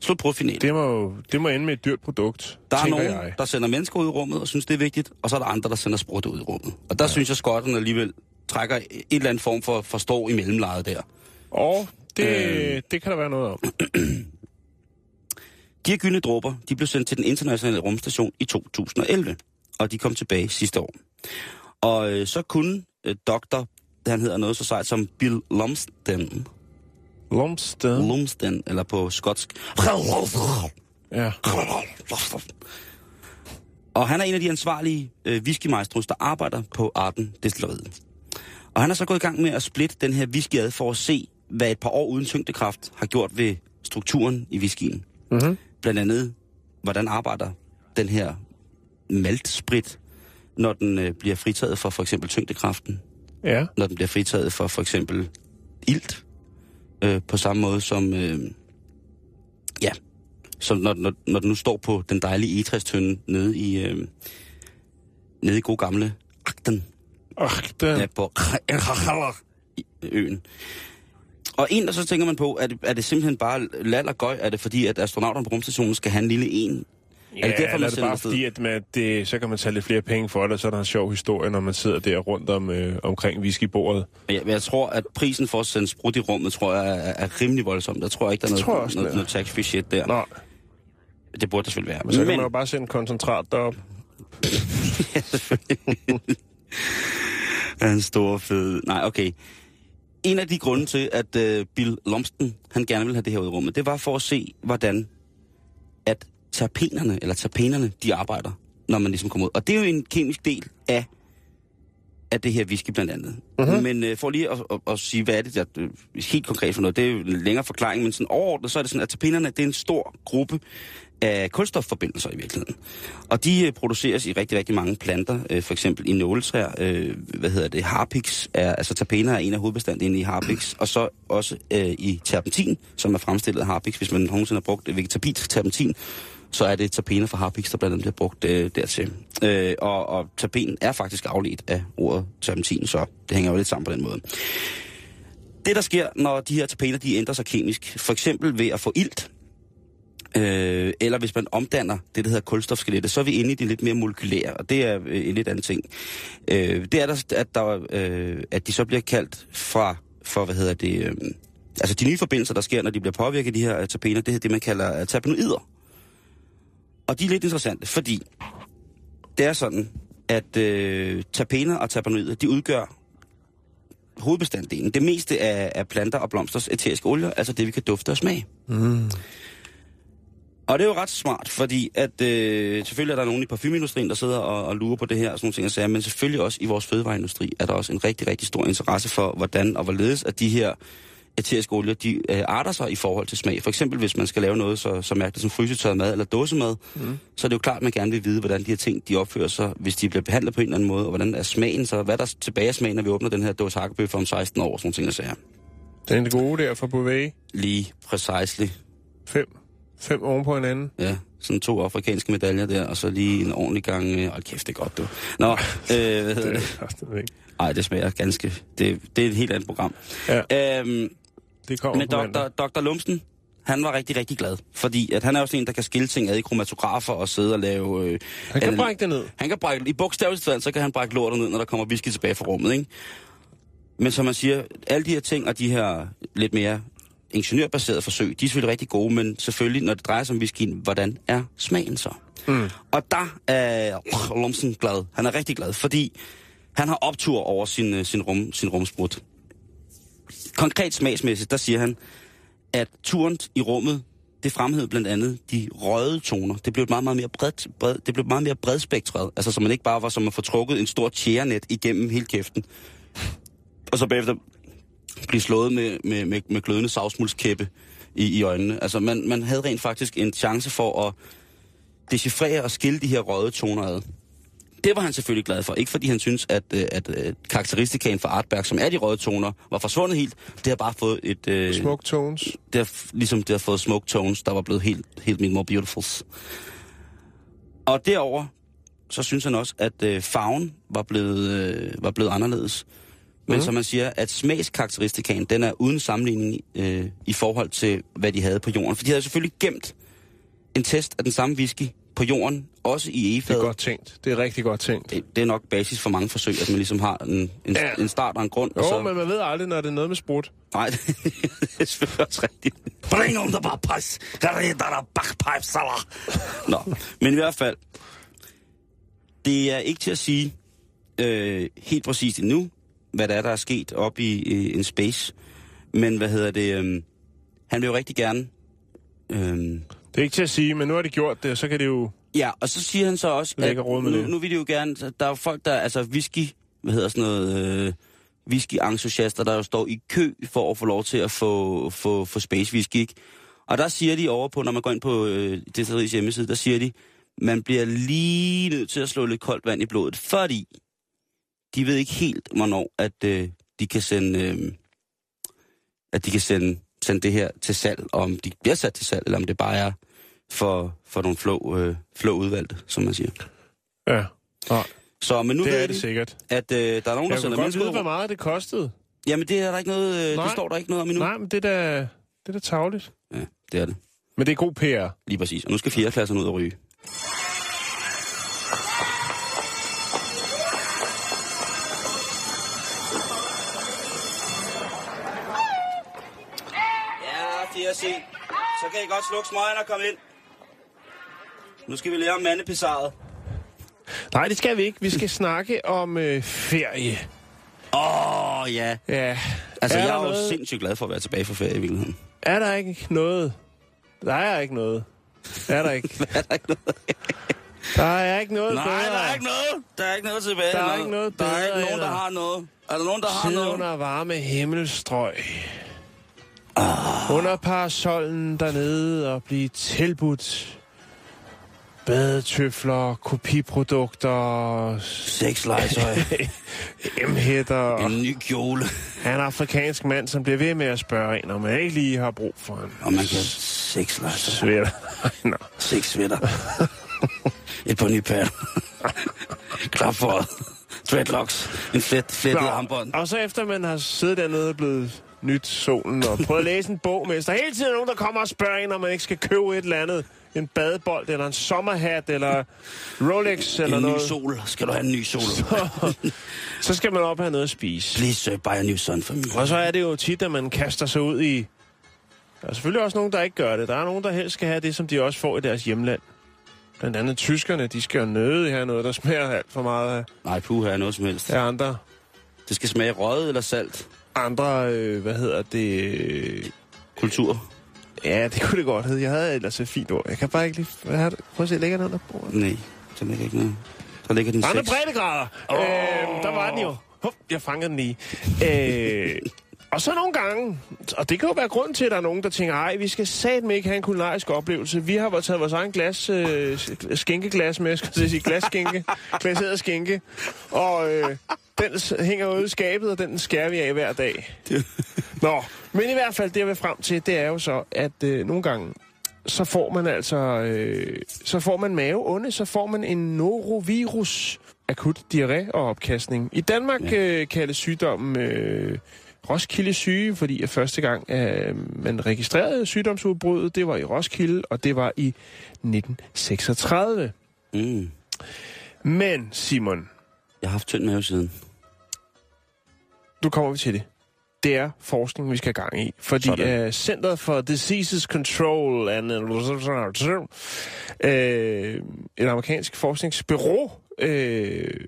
[SPEAKER 6] Slut på finalen.
[SPEAKER 5] Det må, jo- det må ende med et dyrt produkt,
[SPEAKER 6] Der er nogen,
[SPEAKER 5] jeg.
[SPEAKER 6] der sender mennesker ud i rummet og synes, det er vigtigt, og så er der andre, der sender sprut ud i rummet. Og der ja. synes jeg, skotterne alligevel trækker et eller andet form for forstår i mellemlejet der.
[SPEAKER 5] Og det,
[SPEAKER 6] Øh.
[SPEAKER 5] det kan der være noget om. <clears throat>
[SPEAKER 6] De her gyldne dråber, de blev sendt til den internationale rumstation i 2011, og de kom tilbage sidste år. Og øh, så kunne øh, doktor, han hedder noget så sejt som Bill Lumsden,
[SPEAKER 5] Lumsted.
[SPEAKER 6] Lumsden, eller på skotsk,
[SPEAKER 5] Ja.
[SPEAKER 6] Og han er en af de ansvarlige øh, whiskymaestros, der arbejder på Arden Destilleriet. Og han er så gået i gang med at splitte den her whisky ad for at se, hvad et par år uden tyngdekraft har gjort ved strukturen i whiskyen.
[SPEAKER 5] Mm-hmm.
[SPEAKER 6] Blandt andet, hvordan arbejder den her maltsprit, når den øh, bliver fritaget for for eksempel tyngdekraften,
[SPEAKER 5] Ja.
[SPEAKER 6] når den bliver fritaget for for eksempel ilt, øh, på samme måde som, øh, ja, som når, når, når den nu står på den dejlige etræstønde nede i, øh, nede i god gamle Agden,
[SPEAKER 5] Ach, den.
[SPEAKER 6] ja, på øen. Og en, og så tænker man på, er det, er det simpelthen bare lal og gøj? Er det fordi, at astronauterne på rumstationen skal have en lille en?
[SPEAKER 5] Ja,
[SPEAKER 6] er det derfor, man
[SPEAKER 5] er det bare fordi, at man, det, så kan man tage lidt flere penge for det, og så er der en sjov historie, når man sidder der rundt om, øh, omkring whiskybordet.
[SPEAKER 6] Men jeg, men jeg tror, at prisen for at sende sprut i rummet, tror jeg, er, er rimelig voldsom. Der tror jeg ikke, der er
[SPEAKER 5] Det jeg
[SPEAKER 6] noget,
[SPEAKER 5] også,
[SPEAKER 6] noget, noget tax-free shit der.
[SPEAKER 5] Nå,
[SPEAKER 6] Det burde der selvfølgelig være.
[SPEAKER 5] Men så kan man jo bare sende koncentrat derop. <laughs>
[SPEAKER 6] er en stor fed... Nej, okay. En af de grunde til, at øh, Bill Lomsten, han gerne ville have det her ud i rummet, det var for at se, hvordan at terpenerne, eller terpenerne, de arbejder, når man ligesom kommer ud. Og det er jo en kemisk del af, af det her whisky blandt andet. Uh-huh. Men uh, for lige at, at, at, sige, hvad er det der uh, helt konkret for noget, det er jo en længere forklaring, men sådan overordnet, så er det sådan, at terpenerne, det er en stor gruppe af kulstofforbindelser i virkeligheden. Og de øh, produceres i rigtig, rigtig mange planter, øh, for eksempel i nåletræer. Øh, hvad hedder det? Harpix er, altså terpener er en af hovedbestandene i harpix, og så også øh, i terpentin, som er fremstillet af harpix. Hvis man nogensinde har brugt vegetabilisk terpentin, så er det terpener fra harpiks, der blandt andet bliver brugt øh, dertil. Øh, og, og terpen er faktisk afledt af ordet terpentin, så det hænger jo lidt sammen på den måde. Det, der sker, når de her terpener de ændrer sig kemisk, for eksempel ved at få ilt, Øh, eller hvis man omdanner det, der hedder kulstofskelettet, så er vi inde i det lidt mere molekylære, og det er øh, en lidt anden ting. Øh, det er der, at, der, øh, at de så bliver kaldt fra, for, hvad hedder det, øh, altså de nye forbindelser, der sker, når de bliver påvirket, af de her øh, terpener, det er det, man kalder øh, terpenoider. Og de er lidt interessante, fordi det er sådan, at øh, terpener og terpenoider, de udgør hovedbestanddelen. Det meste af, af planter og blomsters æteriske olier, altså det, vi kan dufte og smage. Mm. Og det er jo ret smart, fordi at øh, selvfølgelig er der nogen i parfumeindustrien, der sidder og, og lurer på det her og sådan nogle ting, og men selvfølgelig også i vores fødevareindustri er der også en rigtig, rigtig stor interesse for, hvordan og hvorledes at de her æteriske olier, de øh, arter sig i forhold til smag. For eksempel hvis man skal lave noget så, så mærkeligt som frysetørret mad eller dåsemad, mm. så er det jo klart, at man gerne vil vide, hvordan de her ting de opfører sig, hvis de bliver behandlet på en eller anden måde, og hvordan er smagen så, hvad der er tilbage af smagen, når vi åbner den her dåse hakkebøf om 16 år, sådan ting, og sager.
[SPEAKER 5] Den er gode der for Bouvet.
[SPEAKER 6] Lige precisely.
[SPEAKER 5] Fem Fem oven på hinanden?
[SPEAKER 6] Ja, sådan to afrikanske medaljer der, og så lige en ordentlig gang... Øh, hold kæft, det er godt, du. Nå, øh, <laughs> hvad hedder det? det Nej, det smager ganske... Det, det er et helt andet program. Ja. Øhm,
[SPEAKER 5] det kommer
[SPEAKER 6] men Dr. Dr. Lumsen, han var rigtig, rigtig glad. Fordi at han er også en, der kan skille ting ad i kromatografer og sidde og lave... Øh,
[SPEAKER 5] han kan brække det ned.
[SPEAKER 6] Han kan brække... I bogstaveligt så kan han brække lortet ned, når der kommer whisky tilbage fra rummet, ikke? Men som man siger, alle de her ting og de her lidt mere ingeniørbaserede forsøg, de er selvfølgelig rigtig gode, men selvfølgelig, når det drejer sig om whiskyen, hvordan er smagen så? Mm. Og der er Lomsen glad. Han er rigtig glad, fordi han har optur over sin, øh, sin, rum, sin rumsprut. Konkret smagsmæssigt, der siger han, at turen i rummet, det fremhævede blandt andet de røde toner. Det blev meget, meget mere bredt, bred, det blev meget mere bredspektret. Altså, så man ikke bare var som at få trukket en stor tjærenet igennem hele kæften. Og så bagefter blive slået med, med, med, med glødende savsmuldskæppe i, i øjnene. Altså, man, man havde rent faktisk en chance for at decifrere og skille de her røde toner ad. Det var han selvfølgelig glad for. Ikke fordi han synes, at, øh, at, at øh, karakteristikaen for Artberg, som er de røde toner, var forsvundet helt. Det har bare fået et...
[SPEAKER 5] Uh, smoke tones.
[SPEAKER 6] Det har, ligesom det har fået smoke tones, der var blevet helt, helt more beautiful. Og derover så synes han også, at uh, farven var blevet, uh, var blevet anderledes. Men mm. som man siger, at smagskarakteristikaen, den er uden sammenligning øh, i forhold til, hvad de havde på jorden. For de havde selvfølgelig gemt en test af den samme whisky på jorden, også i egefadet.
[SPEAKER 5] Det er godt tænkt. Det er rigtig godt tænkt.
[SPEAKER 6] Det, det er nok basis for mange forsøg, at man ligesom har en, en, ja. en start og en grund.
[SPEAKER 5] Jo,
[SPEAKER 6] og så...
[SPEAKER 5] men man ved aldrig, når det er noget med sprut.
[SPEAKER 6] Nej, <laughs> det er selvfølgelig også rigtigt. Bring on the bagpejs. Nå, men i hvert fald, det er ikke til at sige øh, helt præcist endnu, hvad der er, der er sket op i, i en space. Men hvad hedder det? Øhm, han vil jo rigtig gerne... Øhm,
[SPEAKER 5] det er ikke til at sige, men nu har de gjort det, så kan det jo...
[SPEAKER 6] Ja, og så siger han så også, at nu, nu vil de jo gerne... Der er folk, der... Altså whisky... Hvad hedder sådan noget... Øh, whisky-entusiaster, der jo står i kø for at få lov til at få, få, få space whisky, ikke? Og der siger de over på, når man går ind på øh, Destilleries hjemmeside, der siger de, man bliver lige nødt til at slå lidt koldt vand i blodet, fordi de ved ikke helt, hvornår at øh, de kan sende, øh, at de kan sende, sende det her til salg, og om de bliver sat til salg, eller om det bare er for, for nogle flå, øh, flå udvalgte, som man siger.
[SPEAKER 5] Ja. ja.
[SPEAKER 6] Så, men nu
[SPEAKER 5] det
[SPEAKER 6] ved
[SPEAKER 5] er
[SPEAKER 6] de,
[SPEAKER 5] det sikkert.
[SPEAKER 6] at øh, der er nogen, der sender
[SPEAKER 5] mennesker... Jeg vide, hvor meget det kostede.
[SPEAKER 6] Jamen, det er der ikke noget, øh, det står der ikke noget om endnu.
[SPEAKER 5] Nej, men det er da, det er da tavligt.
[SPEAKER 6] Ja, det er det.
[SPEAKER 5] Men det er god PR.
[SPEAKER 6] Lige præcis. Og nu skal fjerdeklasserne ud og ryge. se. Så kan I godt slukke smøgen og komme ind. Nu skal vi lære om mandepisaret.
[SPEAKER 5] Nej, det skal vi ikke. Vi skal snakke om øh, ferie.
[SPEAKER 6] Åh, oh, ja.
[SPEAKER 5] Ja.
[SPEAKER 6] Altså,
[SPEAKER 5] er
[SPEAKER 6] jeg er jo
[SPEAKER 5] noget,
[SPEAKER 6] sindssygt glad for at være tilbage fra ferie i virkeligheden.
[SPEAKER 5] Er der ikke noget? Der er ikke noget. Er der ikke? <laughs>
[SPEAKER 6] er der ikke noget?
[SPEAKER 5] Der er ikke noget
[SPEAKER 6] Nej,
[SPEAKER 5] bedre.
[SPEAKER 6] der er ikke noget. Der er ikke noget tilbage.
[SPEAKER 5] Der er
[SPEAKER 6] eller
[SPEAKER 5] ikke noget
[SPEAKER 6] Der er ikke
[SPEAKER 5] bedre,
[SPEAKER 6] nogen, der har noget. Er der nogen, der har
[SPEAKER 5] Sidde
[SPEAKER 6] noget?
[SPEAKER 5] under varme himmelstrøg. Ah. Under parasollen dernede og blive tilbudt badetøfler, kopiprodukter,
[SPEAKER 6] Sexlegetøj. <laughs>
[SPEAKER 5] M-hætter.
[SPEAKER 6] en ny kjole.
[SPEAKER 5] Han er en afrikansk mand, som bliver ved med at spørge en, om man ikke lige har brug for en
[SPEAKER 6] Og man kan sexlegetøj.
[SPEAKER 5] sweater. <laughs> Nå.
[SPEAKER 6] Seks sweater. <laughs> Et par nye patter. Klar for dreadlocks. En flet, flettet
[SPEAKER 5] Nå,
[SPEAKER 6] armbånd.
[SPEAKER 5] Og så efter man har siddet dernede og blevet nyt solen og prøvet at læse en bog er der hele tiden nogen, der kommer og spørger en, om man ikke skal købe et eller andet. En badebold, eller en sommerhat, eller Rolex, eller
[SPEAKER 6] En ny
[SPEAKER 5] noget.
[SPEAKER 6] sol. Skal du have en ny sol? <laughs>
[SPEAKER 5] Så skal man op og have noget at spise.
[SPEAKER 6] Please uh, buy a new sun for me.
[SPEAKER 5] Og så er det jo tit, at man kaster sig ud i... Der er selvfølgelig også nogen, der ikke gør det. Der er nogen, der helst skal have det, som de også får i deres hjemland. Blandt andet tyskerne, de skal jo nøde have noget, der smager alt for meget af,
[SPEAKER 6] Nej, puha, er noget som helst.
[SPEAKER 5] af andre,
[SPEAKER 6] Det skal smage røget eller salt.
[SPEAKER 5] andre, øh, hvad hedder det,
[SPEAKER 6] Kultur.
[SPEAKER 5] Ja, det kunne det godt hedde. Jeg havde ellers et fint ord. Jeg kan bare ikke lige... Hvad har du? Prøv at se, ligger den under bordet?
[SPEAKER 6] Nej, der ligger ikke noget. Der ligger den
[SPEAKER 5] Andre
[SPEAKER 6] seks.
[SPEAKER 5] breddegrader! Oh. Øh, der var den jo. Hup, jeg fangede den lige. Øh, og så nogle gange, og det kan jo være grund til, at der er nogen, der tænker, ej, vi skal satme ikke have en kulinarisk oplevelse. Vi har taget vores egen glas, øh, skinkeglas med, skal jeg sige, glasskinke, <laughs> glaseret skinke, og øh, den hænger ude i skabet, og den skærer vi af hver dag. Nå, men i hvert fald, det jeg vil frem til, det er jo så, at øh, nogle gange, så får man altså, øh, så får man maveonde, så får man en norovirus, akut diarré og opkastning. I Danmark
[SPEAKER 6] Ja.
[SPEAKER 5] øh, kaldes sygdommen øh, Roskilde syge, fordi at første gang øh, man registrerede sygdomsudbruddet, det var i Roskilde, og det var i 1936.
[SPEAKER 6] Mm.
[SPEAKER 5] Men Simon,
[SPEAKER 6] Jeg har haft tynd mave siden.
[SPEAKER 5] nu kommer vi til det. Det er forskning, vi skal have gang i. Fordi uh, Center for Diseases Control and øh, et amerikansk forskningsbureau øh,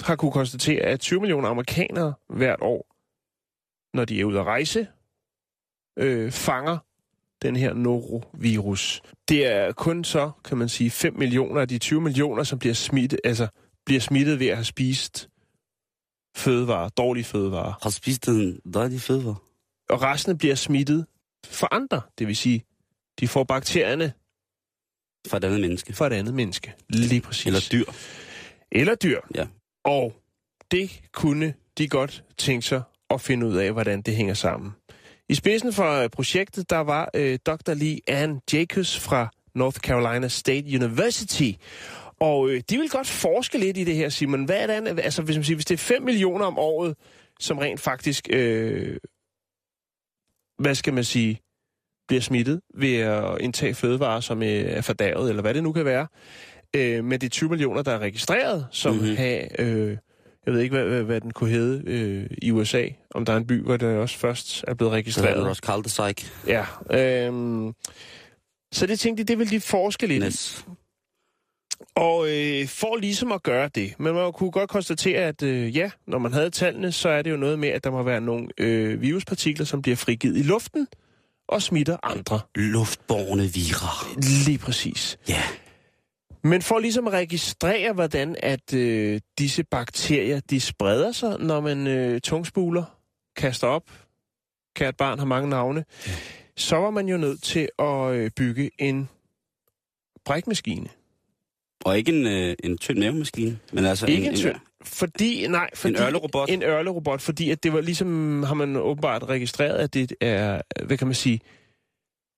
[SPEAKER 5] har kunne konstatere, at 20 millioner amerikanere hvert år, når de er ude at rejse, øh, fanger den her norovirus. Det er kun så, kan man sige, 5 millioner af de 20 millioner, som bliver smittet, altså bliver smittet ved at have spist fødevarer, dårlige fødevarer.
[SPEAKER 6] Har spist en dejlig fødevarer?
[SPEAKER 5] Og resten bliver smittet for andre. Det vil sige, de får bakterierne
[SPEAKER 6] Fra et andet menneske.
[SPEAKER 5] fra et andet menneske. Lige præcis.
[SPEAKER 6] Eller dyr.
[SPEAKER 5] Eller dyr.
[SPEAKER 6] Ja.
[SPEAKER 5] Og det kunne de godt tænke sig at finde ud af, hvordan det hænger sammen. I spidsen for øh, projektet, der var øh, Dr. Lee Ann Jacobs fra North Carolina State University. Og øh, de vil godt forske lidt i det her, Simon. Hvad er det, altså, hvis, man siger, hvis det er 5 millioner om året, som rent faktisk, øh, hvad skal man sige, bliver smittet ved at indtage fødevarer, som øh, er fordærvet, eller hvad det nu kan være. Øh, men det er 20 millioner, der er registreret, som
[SPEAKER 6] Mhm.
[SPEAKER 5] mm-hmm. har, øh, jeg ved ikke, hvad, hvad, hvad den kunne hedde øh, i USA, om der er en by, hvor det også først er blevet
[SPEAKER 6] er
[SPEAKER 5] registreret.
[SPEAKER 6] det Ross Caldersike.
[SPEAKER 5] Ja. Øh, så det tænkte de, det vil de forske lidt i. Og øh, for ligesom at gøre det, men man kunne godt konstatere, at øh, ja, når man havde tallene, så er det jo noget med, at der må være nogle øh, viruspartikler, som bliver frigivet i luften og smitter andre.
[SPEAKER 6] Luftborne virer.
[SPEAKER 5] Lige præcis.
[SPEAKER 6] Ja.
[SPEAKER 5] Men for ligesom at registrere, hvordan at øh, disse bakterier, de spreder sig, når man øh, tungspuler, kaster op, kært barn har mange navne, ja. så var man jo nødt til at øh, bygge en brækmaskine.
[SPEAKER 6] Og ikke en, øh, en tynd mavemaskine, men altså
[SPEAKER 5] Ikke
[SPEAKER 6] en,
[SPEAKER 5] en tynd. Fordi, nej, fordi,
[SPEAKER 6] en ørlerobot.
[SPEAKER 5] En ørlerobot, fordi at det var ligesom, har man åbenbart registreret, at det er, hvad kan man sige,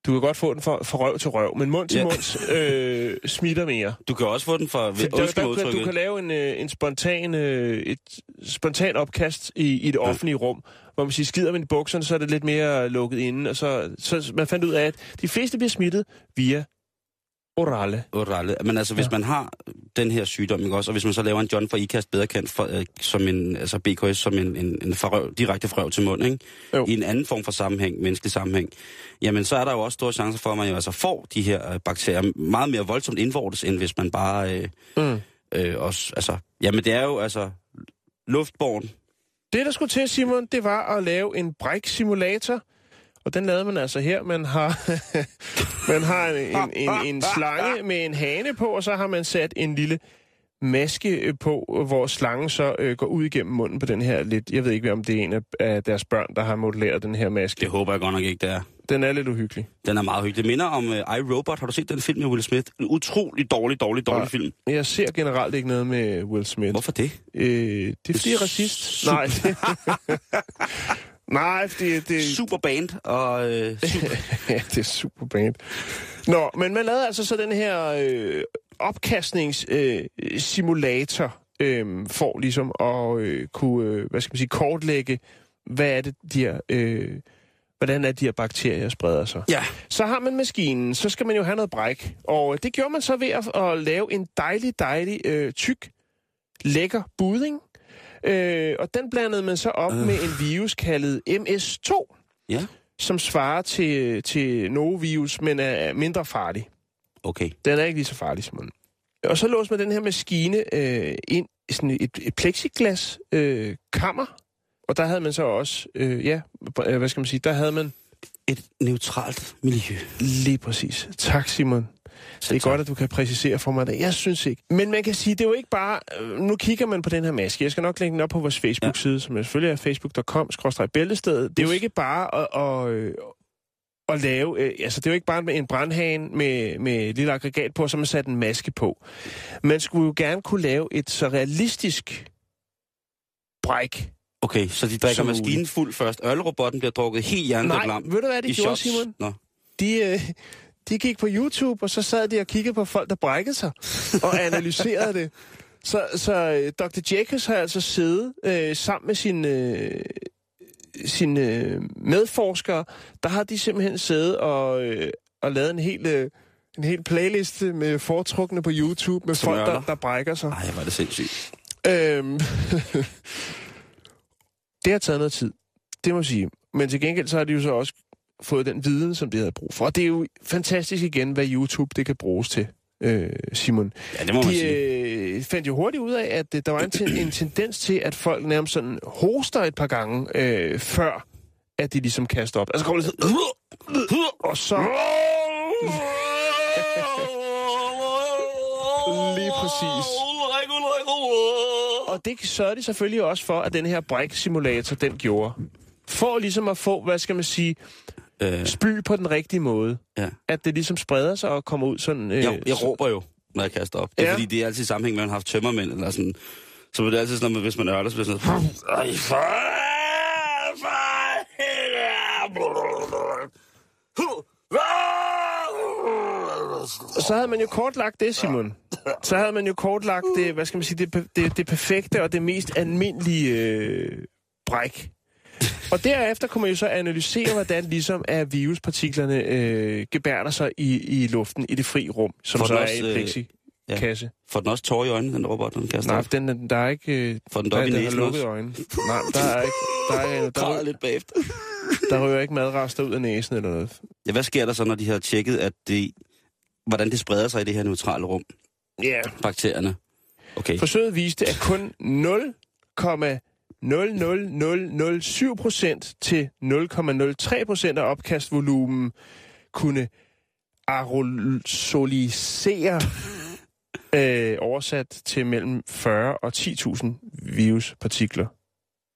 [SPEAKER 5] du kan godt få den fra, fra røv til røv, men mund til
[SPEAKER 6] Ja.
[SPEAKER 5] mund øh, <laughs> smitter mere.
[SPEAKER 6] Du kan også få den fra...
[SPEAKER 5] Der, der, kan, du kan lave en, øh, en spontan, øh, et spontan opkast i, i det offentlige rum, hvor man siger, skider man i bukserne, så er det lidt mere lukket inde, og så, så man fandt ud af, at de fleste bliver smittet via orale.
[SPEAKER 6] orale. Men altså, hvis
[SPEAKER 5] Ja.
[SPEAKER 6] man har den her sygdom, ikke også, og hvis man så laver en John for ikast, bedre kendt for, øh, som en, altså BKS, som en, en, en forrøv, direkte frøv til mund, ikke?
[SPEAKER 5] Jo.
[SPEAKER 6] i en anden form for sammenhæng, menneskelig sammenhæng, jamen så er der jo også store chancer for, at man jo altså får de her øh, bakterier meget mere voldsomt indvortes, end hvis man bare øh,
[SPEAKER 5] Mm.
[SPEAKER 6] øh, også, altså, jamen det er jo altså luftborn.
[SPEAKER 5] Det, der skulle til, Simon, det var at lave en bræk-simulator. Og den lavede man altså her. Man har, <laughs> man har en, en, en, en slange med en hane på, og så har man sat en lille maske øh, på, hvor slangen så øh, går ud igennem munden på den her lidt... Jeg ved ikke, om det er en af, af deres børn, der har modelleret den her maske.
[SPEAKER 6] Det håber jeg godt nok ikke, det er.
[SPEAKER 5] Den er lidt uhyggelig.
[SPEAKER 6] Den er meget hyggelig. Det minder om uh, I, Robot. Har du set den film med Will Smith? En utrolig dårlig, dårlig, dårlig
[SPEAKER 5] Nej.
[SPEAKER 6] film.
[SPEAKER 5] Jeg ser generelt ikke noget med Will Smith.
[SPEAKER 6] Hvorfor det?
[SPEAKER 5] Øh, det er fordi, jeg er racist. Nej. <laughs> <laughs> Nej, det...
[SPEAKER 6] Super band og... Øh, <laughs> super,
[SPEAKER 5] ja, det er super band. Nå, men man lavede altså så den her øh, opkastningssimulator øh, øh, for ligesom at øh, kunne, øh, hvad skal man sige, kortlægge, hvad er det, de her, øh, hvordan er de her bakterier spreder sig.
[SPEAKER 6] ja,
[SPEAKER 5] Så har man maskinen, så skal man jo have noget bræk. Og det gjorde man så ved at, at lave en dejlig, dejlig, øh, tyk, lækker budding. Øh, og den blandede man så op øh. med en virus kaldet MS2
[SPEAKER 6] ja.
[SPEAKER 5] som svarer til, til Novovirus, men er mindre farlig.
[SPEAKER 6] Okay.
[SPEAKER 5] Den er ikke lige så farlig, Simon. Og så låser man den her maskine øh, ind i sådan et, et plexiglas øh, kammer, og der havde man så også, øh, ja, øh, hvad skal man sige, der havde man
[SPEAKER 6] Et neutralt miljø.
[SPEAKER 5] lige præcis. Tak, Simon. Det er godt, at du kan præcisere for mig det. Jeg synes ikke. Men man kan sige, det er jo ikke bare... øh, Nu kigger man på den her maske. Jeg skal nok lægge den op på vores Facebook-side, ja. som er selvfølgelig er facebook.com-bæltestedet. Det er jo ikke bare at, at, øh, at lave... øh, Altså, det er jo ikke bare med en brandhane med, med et lille aggregat på, så har man sat en maske på. Man skulle jo gerne kunne lave et så realistisk bræk.
[SPEAKER 6] Okay, så de drikker
[SPEAKER 5] Som
[SPEAKER 6] maskinen
[SPEAKER 5] muligt.
[SPEAKER 6] fuld først. Ølrobotten bliver drukket helt hjernedødt
[SPEAKER 5] Nej,
[SPEAKER 6] lam.
[SPEAKER 5] ved du hvad de gjorde,
[SPEAKER 6] shots.
[SPEAKER 5] Simon?
[SPEAKER 6] Nå.
[SPEAKER 5] De, øh, de gik på YouTube, og så sad de og kiggede på folk, der brækkede sig, og <laughs> analyserede det. Så, så øh, Dr. Jacobs har altså siddet øh, sammen med sine øh, sin, øh, medforskere. Der har de simpelthen siddet og, øh, og lavet en hel, øh, en hel playliste med foretrukne på YouTube med
[SPEAKER 6] Som
[SPEAKER 5] folk, der, der brækker sig.
[SPEAKER 6] Ej, var det sindssygt.
[SPEAKER 5] Øhm, <laughs> det har taget noget tid, det må jeg sige. Men til gengæld så har de jo så også fået den viden, som de havde brug for. Og det er jo fantastisk igen, hvad YouTube det kan bruges til, øh, Simon.
[SPEAKER 6] Ja, det må man
[SPEAKER 5] De
[SPEAKER 6] sige.
[SPEAKER 5] øh, fandt jo hurtigt ud af, at øh, der var en, ten, en tendens til, at folk nærmest sådan hoster et par gange, øh, før at de ligesom kaster op. Altså kommer det sådan, og så... <laughs> Lige præcis. Og det sørgede de selvfølgelig også for, at den her bræk-simulator, den gjorde. For ligesom at få, hvad skal man sige,
[SPEAKER 6] Øh,
[SPEAKER 5] spy på den rigtige måde.
[SPEAKER 6] ja.
[SPEAKER 5] At det ligesom spreder sig og kommer ud sådan... Øh,
[SPEAKER 6] Jeg, jeg råber jo, når jeg kaster op. Det er
[SPEAKER 5] Ja.
[SPEAKER 6] fordi, det er altid i sammenhæng med, at man har haft tømmermænd eller sådan. Så er det altid sådan, at hvis man ørler, så bliver det sådan... Ej, for,
[SPEAKER 5] så havde man jo kortlagt det, Simon. Så havde man jo kortlagt det, hvad skal man sige, det, det, det perfekte og det mest almindelige øh, bræk. <laughs> Og derefter kunne man jo så analysere, hvordan ligesom er viruspartiklerne øh, gebærder sig i, i luften, i det fri rum, som så er
[SPEAKER 6] også,
[SPEAKER 5] i en
[SPEAKER 6] øh,
[SPEAKER 5] plexikasse. Ja.
[SPEAKER 6] Får den også tårer i øjnene, den robot, den kaster
[SPEAKER 5] Nej,
[SPEAKER 6] op?
[SPEAKER 5] den, er- der er ikke... Øh,
[SPEAKER 6] Får den
[SPEAKER 5] der,
[SPEAKER 6] op i næsen
[SPEAKER 5] lukket
[SPEAKER 6] også?
[SPEAKER 5] øjne. Nej, der er ikke... Der, er, der, der,
[SPEAKER 6] lidt bagefter. <laughs>
[SPEAKER 5] der rører ikke madrester ud af næsen eller noget.
[SPEAKER 6] Ja, hvad sker der så, når de har tjekket, at det, hvordan det spreder sig i det her neutrale rum,
[SPEAKER 5] Ja. Yeah.
[SPEAKER 6] bakterierne? Okay.
[SPEAKER 5] Forsøget viste, at kun 0,00007 procent til 0,03 procent af opkastvolumen kunne aerosolisere <laughs> øh, oversat til mellem 40 og 10.000 viruspartikler.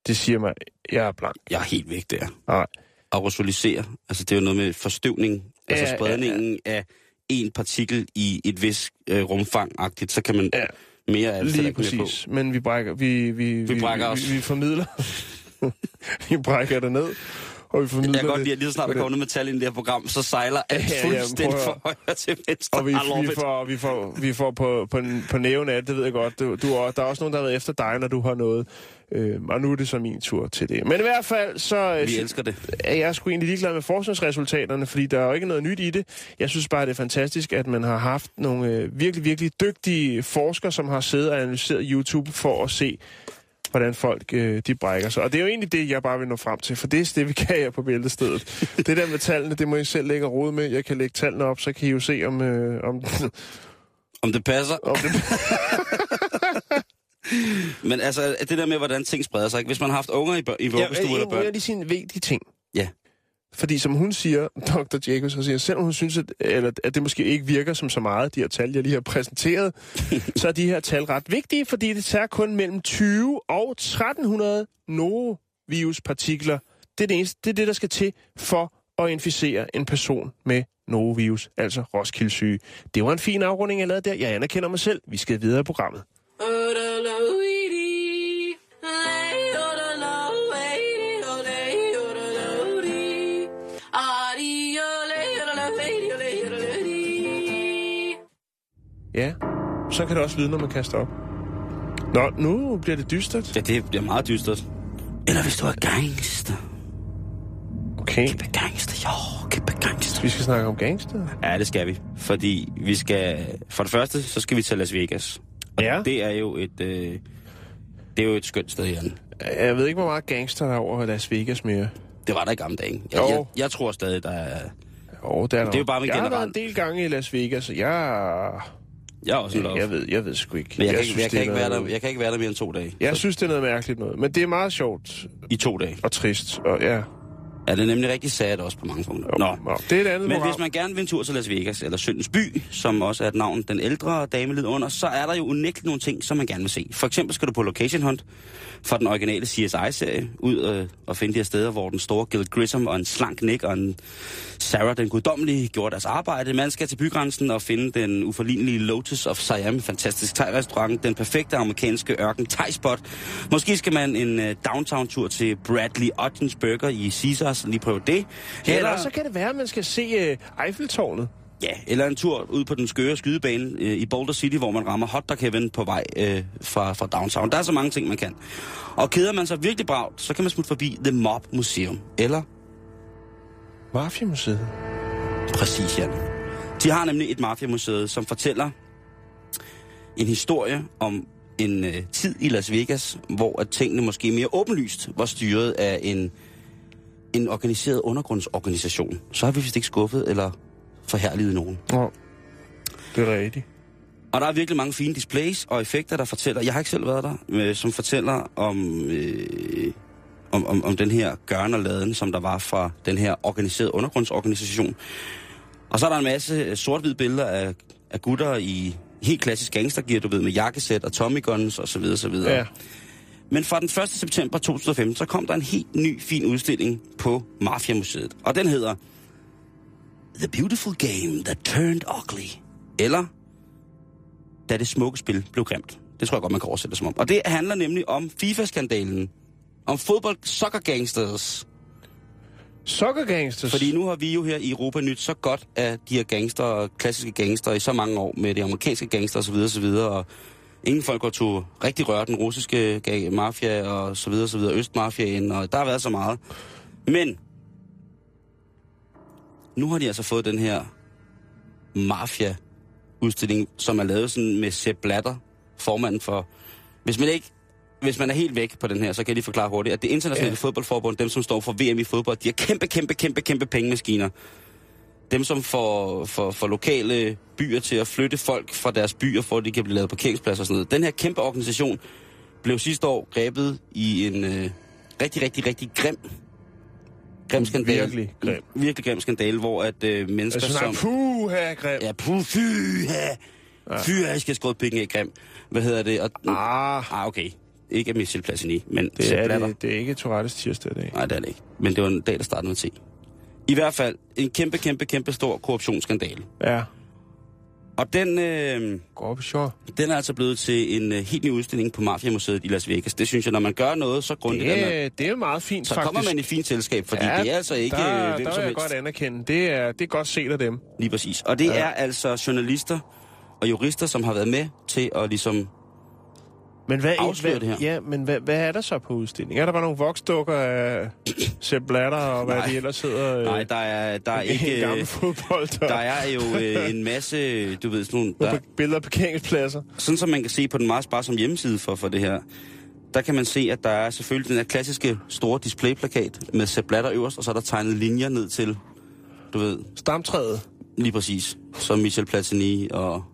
[SPEAKER 5] Det siger mig, jeg er blank.
[SPEAKER 6] Jeg er helt væk der.
[SPEAKER 5] Nej.
[SPEAKER 6] Aerosolisere, altså det er jo noget med forstøvning, altså
[SPEAKER 5] Ja, ja,
[SPEAKER 6] spredningen af en partikel i et vis øh, rumfang-agtigt, så kan man
[SPEAKER 5] Ja.
[SPEAKER 6] Mere af
[SPEAKER 5] Lige
[SPEAKER 6] mere på.
[SPEAKER 5] præcis. Men vi brækker, vi, vi,
[SPEAKER 6] Vi
[SPEAKER 5] vi,
[SPEAKER 6] os.
[SPEAKER 5] vi, vi formidler. <laughs> vi brækker det ned. Og vi formidler
[SPEAKER 6] Jeg kan godt lide, at lige så snart der kommer noget metal ind i det her program, så sejler alt
[SPEAKER 5] Ja, ja,
[SPEAKER 6] fuldstændig fra højre til venstre.
[SPEAKER 5] Og vi, vi, får, vi får, vi får på, på, på næven af det, det ved jeg godt. Du, du, er- der er også nogen, der har været efter dig, når du har noget. Øh, og nu er det så min tur til det. Men i hvert fald, så øh,
[SPEAKER 6] Vi elsker det.
[SPEAKER 5] er jeg sgu egentlig ligeglad med forskningsresultaterne, fordi der er jo ikke noget nyt i det. Jeg synes bare, det er fantastisk, at man har haft nogle øh, virkelig, virkelig dygtige forskere, som har siddet og analyseret YouTube for at se, hvordan folk øh, de brækker sig. Og det er jo egentlig det, jeg bare vil nå frem til, for det er det, vi kan her på bæltestedet. <laughs> det der med tallene, det må I selv lægge rode med. Jeg kan lægge tallene op, så kan I jo se, om, øh, om,
[SPEAKER 6] Om det passer.
[SPEAKER 5] om det... <laughs>
[SPEAKER 6] Men altså, det der med, hvordan ting spreder sig. ikke? Hvis man har haft unger i, i
[SPEAKER 5] Ja,
[SPEAKER 6] vuggestue eller børn.
[SPEAKER 5] jeg lige sige en vigtig ting.
[SPEAKER 6] Ja.
[SPEAKER 5] Fordi som hun siger, <laughs> Dr. Jacobs, så siger, selvom hun synes, at, eller, at det måske ikke virker som så meget, de her tal, jeg lige har præsenteret, <laughs> så er de her tal ret vigtige, fordi det tager kun mellem 20 og 1300 noroviruspartikler. Det er det, eneste, det er det, der skal til for at inficere en person med norovirus, altså Roskilde-syge. Det var en fin afrunding, jeg lavede der. Jeg anerkender mig selv. Vi skal videre i programmet. Ja, så kan det også lyde, når man kaster op. Nå, nu bliver det dystert.
[SPEAKER 6] Ja, det bliver meget dystert. Eller hvis du er gangster.
[SPEAKER 5] Okay,
[SPEAKER 6] Kæmpe gangster, jo, kæmpe gangster.
[SPEAKER 5] vi skal snakke om gangster.
[SPEAKER 6] Ja, det skal vi. Fordi vi skal... For det første, så skal vi til Las Vegas. Og
[SPEAKER 5] Ja.
[SPEAKER 6] det er jo et... Øh, det er jo et skønt sted, Jan.
[SPEAKER 5] Jeg ved ikke, hvor meget gangster der er over Las Vegas mere.
[SPEAKER 6] Det var der i gamle dage. Jeg,
[SPEAKER 5] Jo.
[SPEAKER 6] jeg, jeg tror stadig, der er...
[SPEAKER 5] Jo, det er,
[SPEAKER 6] Det er jo bare med
[SPEAKER 5] Jeg har været en del gange i Las Vegas, og jeg...
[SPEAKER 6] Jeg er også en love.
[SPEAKER 5] Jeg ved, jeg ved sgu ikke.
[SPEAKER 6] Men jeg, kan,
[SPEAKER 5] synes,
[SPEAKER 6] ikke, jeg, kan ikke være der, jeg kan ikke være der mere end to dage.
[SPEAKER 5] Jeg
[SPEAKER 6] Så-
[SPEAKER 5] synes, det er noget mærkeligt noget. Men det er meget sjovt
[SPEAKER 6] I to dage.
[SPEAKER 5] og trist. Og ja,
[SPEAKER 6] Er det nemlig rigtig sad også på mange punkter.
[SPEAKER 5] jo,
[SPEAKER 6] Nå.
[SPEAKER 5] Det er et andet
[SPEAKER 6] Men
[SPEAKER 5] program.
[SPEAKER 6] hvis man gerne vil en tur til Las Vegas, eller Syndens By, som også er et navn, den ældre dame lidt under, så er der jo unægteligt nogle ting, som man gerne vil se. For eksempel skal du på location hunt for den originale CSI-serie, ud øh, og finde de her steder, hvor den store Gil Grissom og en slank Nick og en Sarah den guddommelige gjorde deres arbejde. Man skal til bygrænsen og finde den uforlignelige Lotus of Siam, fantastisk thai-restaurant, den perfekte amerikanske ørken thai-spot. Måske skal man en øh, downtown-tur til Bradley Ogden's Burger i Caesars, lige prøve det.
[SPEAKER 5] Ja, eller så kan det være, at man skal se uh, Eiffeltårnet.
[SPEAKER 6] Ja, eller en tur ud på den skøre skydebane øh, i Boulder City, hvor man rammer hotdog heaven på vej øh, fra, fra downtown. Der er så mange ting, man kan. Og keder man sig virkelig bragt, så kan man smutte forbi The Mob Museum. Eller
[SPEAKER 5] Mafia-museet.
[SPEAKER 6] præcis, Jan. De har nemlig et mafiamuseum, som fortæller en historie om en øh, tid i Las Vegas, hvor at tingene måske mere åbenlyst var styret af en, en organiseret undergrundsorganisation. Så har vi vist ikke skuffet eller forhærliget nogen.
[SPEAKER 5] Nå, det er rigtigt.
[SPEAKER 6] Og der er virkelig mange fine displays og effekter, der fortæller, jeg har ikke selv været der, øh, som fortæller om, øh, om, om, om den her gørn og laden, som der var fra den her organiserede undergrundsorganisation. Og så er der en masse øh, sort-hvide billeder af, af gutter i helt klassisk gangstergear, du ved, med jakkesæt og Tommy guns og så videre, så videre.
[SPEAKER 5] Ja.
[SPEAKER 6] Men fra den 1. september 2015, så kom der en helt ny, fin udstilling på Mafia-museet. Og den hedder The Beautiful Game That Turned Ugly. Eller Da det smukke spil blev grimt. Det tror jeg godt, man kan oversætte det som om. Og det handler nemlig om FIFA-skandalen. Om fodbold soccer gangsters.
[SPEAKER 5] Soccer Gangsters.
[SPEAKER 6] Fordi nu har vi jo her i Europa nyt så godt af de her gangster, klassiske gangster i så mange år med de amerikanske gangster osv. osv. Og ingen folk går to rigtig røre den russiske mafia og så videre, så videre, østmafiaen, og der har været så meget. Men nu har de altså fået den her mafia-udstilling, som er lavet sådan med Sepp Blatter, formanden for... Hvis man ikke hvis man er helt væk på den her, så kan jeg lige forklare hurtigt, at det internationale
[SPEAKER 5] ja.
[SPEAKER 6] fodboldforbund, dem som står for VM i fodbold, de har kæmpe, kæmpe, kæmpe, kæmpe pengemaskiner. Dem som får, får, får lokale byer til at flytte folk fra deres byer, for at de kan blive lavet parkeringspladser og sådan noget. Den her kæmpe organisation blev sidste år grebet i en øh, rigtig, rigtig, rigtig grim, grim skandale.
[SPEAKER 5] Virkelig grim.
[SPEAKER 6] Virkelig grim skandale, hvor at øh, mennesker
[SPEAKER 5] Altså,
[SPEAKER 6] som...
[SPEAKER 5] som... Puh, her grim.
[SPEAKER 6] Ja, puh, fy, ja. Fy, jeg skal skåret penge af grim. Hvad hedder det? Og,
[SPEAKER 5] Ah,
[SPEAKER 6] ah, okay. Ikke af Michel Platini, men
[SPEAKER 5] det er, det, det er ikke Tourettes tirsdag i dag.
[SPEAKER 6] Nej, det er det ikke. Men det var en dag, der startede med T. I hvert fald en kæmpe, kæmpe, kæmpe stor korruptionsskandale.
[SPEAKER 5] Ja.
[SPEAKER 6] Og den, øh,
[SPEAKER 5] Gorbachev.
[SPEAKER 6] den er altså blevet til en øh, helt ny udstilling på Mafia-museet i Las Vegas. Det synes jeg, når man gør noget så grundigt,
[SPEAKER 5] Det,
[SPEAKER 6] man,
[SPEAKER 5] er- det er meget fint,
[SPEAKER 6] så
[SPEAKER 5] faktisk.
[SPEAKER 6] kommer man i fint selskab, fordi ja, det er altså ikke
[SPEAKER 5] der,
[SPEAKER 6] øh, hvem
[SPEAKER 5] der
[SPEAKER 6] som
[SPEAKER 5] jeg
[SPEAKER 6] helst.
[SPEAKER 5] godt anerkende. Det er, det er godt set af dem.
[SPEAKER 6] Lige præcis. Og det
[SPEAKER 5] Ja.
[SPEAKER 6] er altså journalister og jurister, som har været med til at ligesom...
[SPEAKER 5] Men hvad,
[SPEAKER 6] Afslører
[SPEAKER 5] hvad,
[SPEAKER 6] det her.
[SPEAKER 5] Ja, men hvad, hvad er der så på udstillingen? Er der bare nogle voksdukker af Sepp Blatter og hvad
[SPEAKER 6] Nej.
[SPEAKER 5] de ellers hedder? øh,
[SPEAKER 6] Nej, der er, der er <laughs> ikke...
[SPEAKER 5] gammel fodbold
[SPEAKER 6] Der er jo øh, en masse, du ved, sådan nogle... Der,
[SPEAKER 5] billeder af parkeringspladser.
[SPEAKER 6] sådan som man kan se på den meget sparsomme hjemmeside for, for det her, der kan man se, at der er selvfølgelig den her klassiske store displayplakat med Sepp Blatter øverst, og så er der tegnet linjer ned til, du ved,
[SPEAKER 5] Stamtræet.
[SPEAKER 6] lige præcis, som Michel Platini og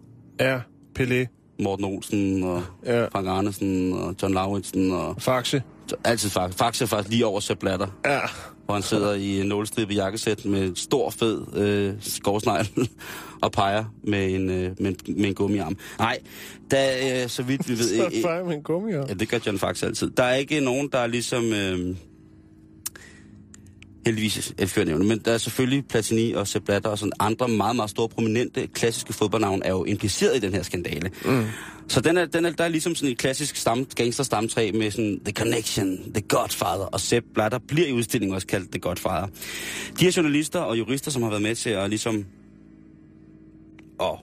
[SPEAKER 5] Ja, Pelé.
[SPEAKER 6] Morten Olsen og
[SPEAKER 5] Ja.
[SPEAKER 6] Frank Arnesen og John Lauritsen og
[SPEAKER 5] Faxe.
[SPEAKER 6] altid faktisk, faktisk, faktisk lige over Sepp Blatter.
[SPEAKER 5] Ja.
[SPEAKER 6] hvor han sidder i en nålstribet jakkesæt med en stor, fed øh, skovsnegl <laughs> og peger med en, øh, med, en, med en gummiarm. Nej, der, øh, så vidt vi ved... <laughs>
[SPEAKER 5] Så fejrer med en gummi.
[SPEAKER 6] ja, det gør John faktisk altid. Der er ikke nogen, der er ligesom... Øh, heldigvis er før nævnt, men der er selvfølgelig Platini og Sepp Blatter og sådan andre meget, meget store, prominente, klassiske fodboldnavne er jo impliceret i den her skandale. Mm. Så den er, den er, der er ligesom sådan et klassisk stam, gangster-stamtræ med sådan The Connection, The Godfather, og Sepp Blatter bliver i udstillingen også kaldt The Godfather. De her journalister og jurister, som har været med til at ligesom at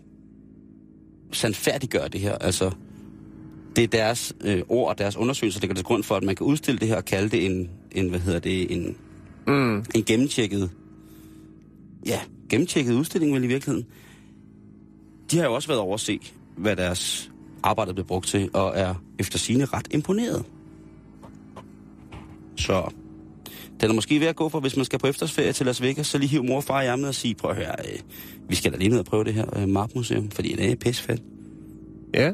[SPEAKER 6] sandfærdiggøre det her, altså det er deres øh, ord og deres undersøgelser, der går til grund for, at man kan udstille det her og kalde det en, en hvad hedder det, en,
[SPEAKER 5] Mm.
[SPEAKER 6] en gennemtjekket, ja, gennemtjekket udstilling vel i virkeligheden. De har jo også været over at se, hvad deres arbejde blev brugt til, og er efter sine ret imponeret. Så den er måske ved at gå for, hvis man skal på efterårsferie til Las Vegas, så lige hive mor og far i ærmet og sige, prøv at høre, øh, vi skal da lige ned og prøve det her øh, MAP-museum, fordi det er pissefedt.
[SPEAKER 5] Ja.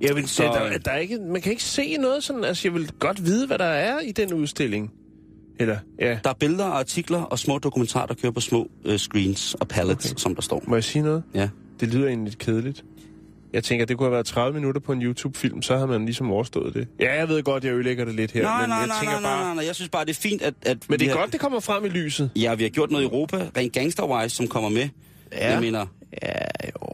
[SPEAKER 5] Jeg vil
[SPEAKER 6] Så-
[SPEAKER 5] så... der, der er ikke, man kan ikke se noget sådan, altså jeg vil godt vide, hvad der er i den udstilling. Eller, ja,
[SPEAKER 6] Der er billeder og artikler og små dokumentarer, der kører på små øh, screens og pallets, okay. som der står.
[SPEAKER 5] må jeg sige noget?
[SPEAKER 6] Ja.
[SPEAKER 5] Det lyder egentlig lidt kedeligt. Jeg tænker, det kunne have været 30 minutter på en YouTube-film, så havde man ligesom overstået det. Ja, jeg ved godt, jeg ødelægger det lidt her,
[SPEAKER 6] Nej,
[SPEAKER 5] men
[SPEAKER 6] nej,
[SPEAKER 5] jeg
[SPEAKER 6] nej,
[SPEAKER 5] tænker
[SPEAKER 6] nej,
[SPEAKER 5] bare...
[SPEAKER 6] nej, nej, jeg synes bare, det er fint, at... at
[SPEAKER 5] Men det er
[SPEAKER 6] har-
[SPEAKER 5] godt, det kommer frem i lyset.
[SPEAKER 6] Ja, vi har gjort noget i Europa, rent gangsterwise, som kommer med.
[SPEAKER 5] Ja.
[SPEAKER 6] Jeg mener,
[SPEAKER 5] Ja, jo.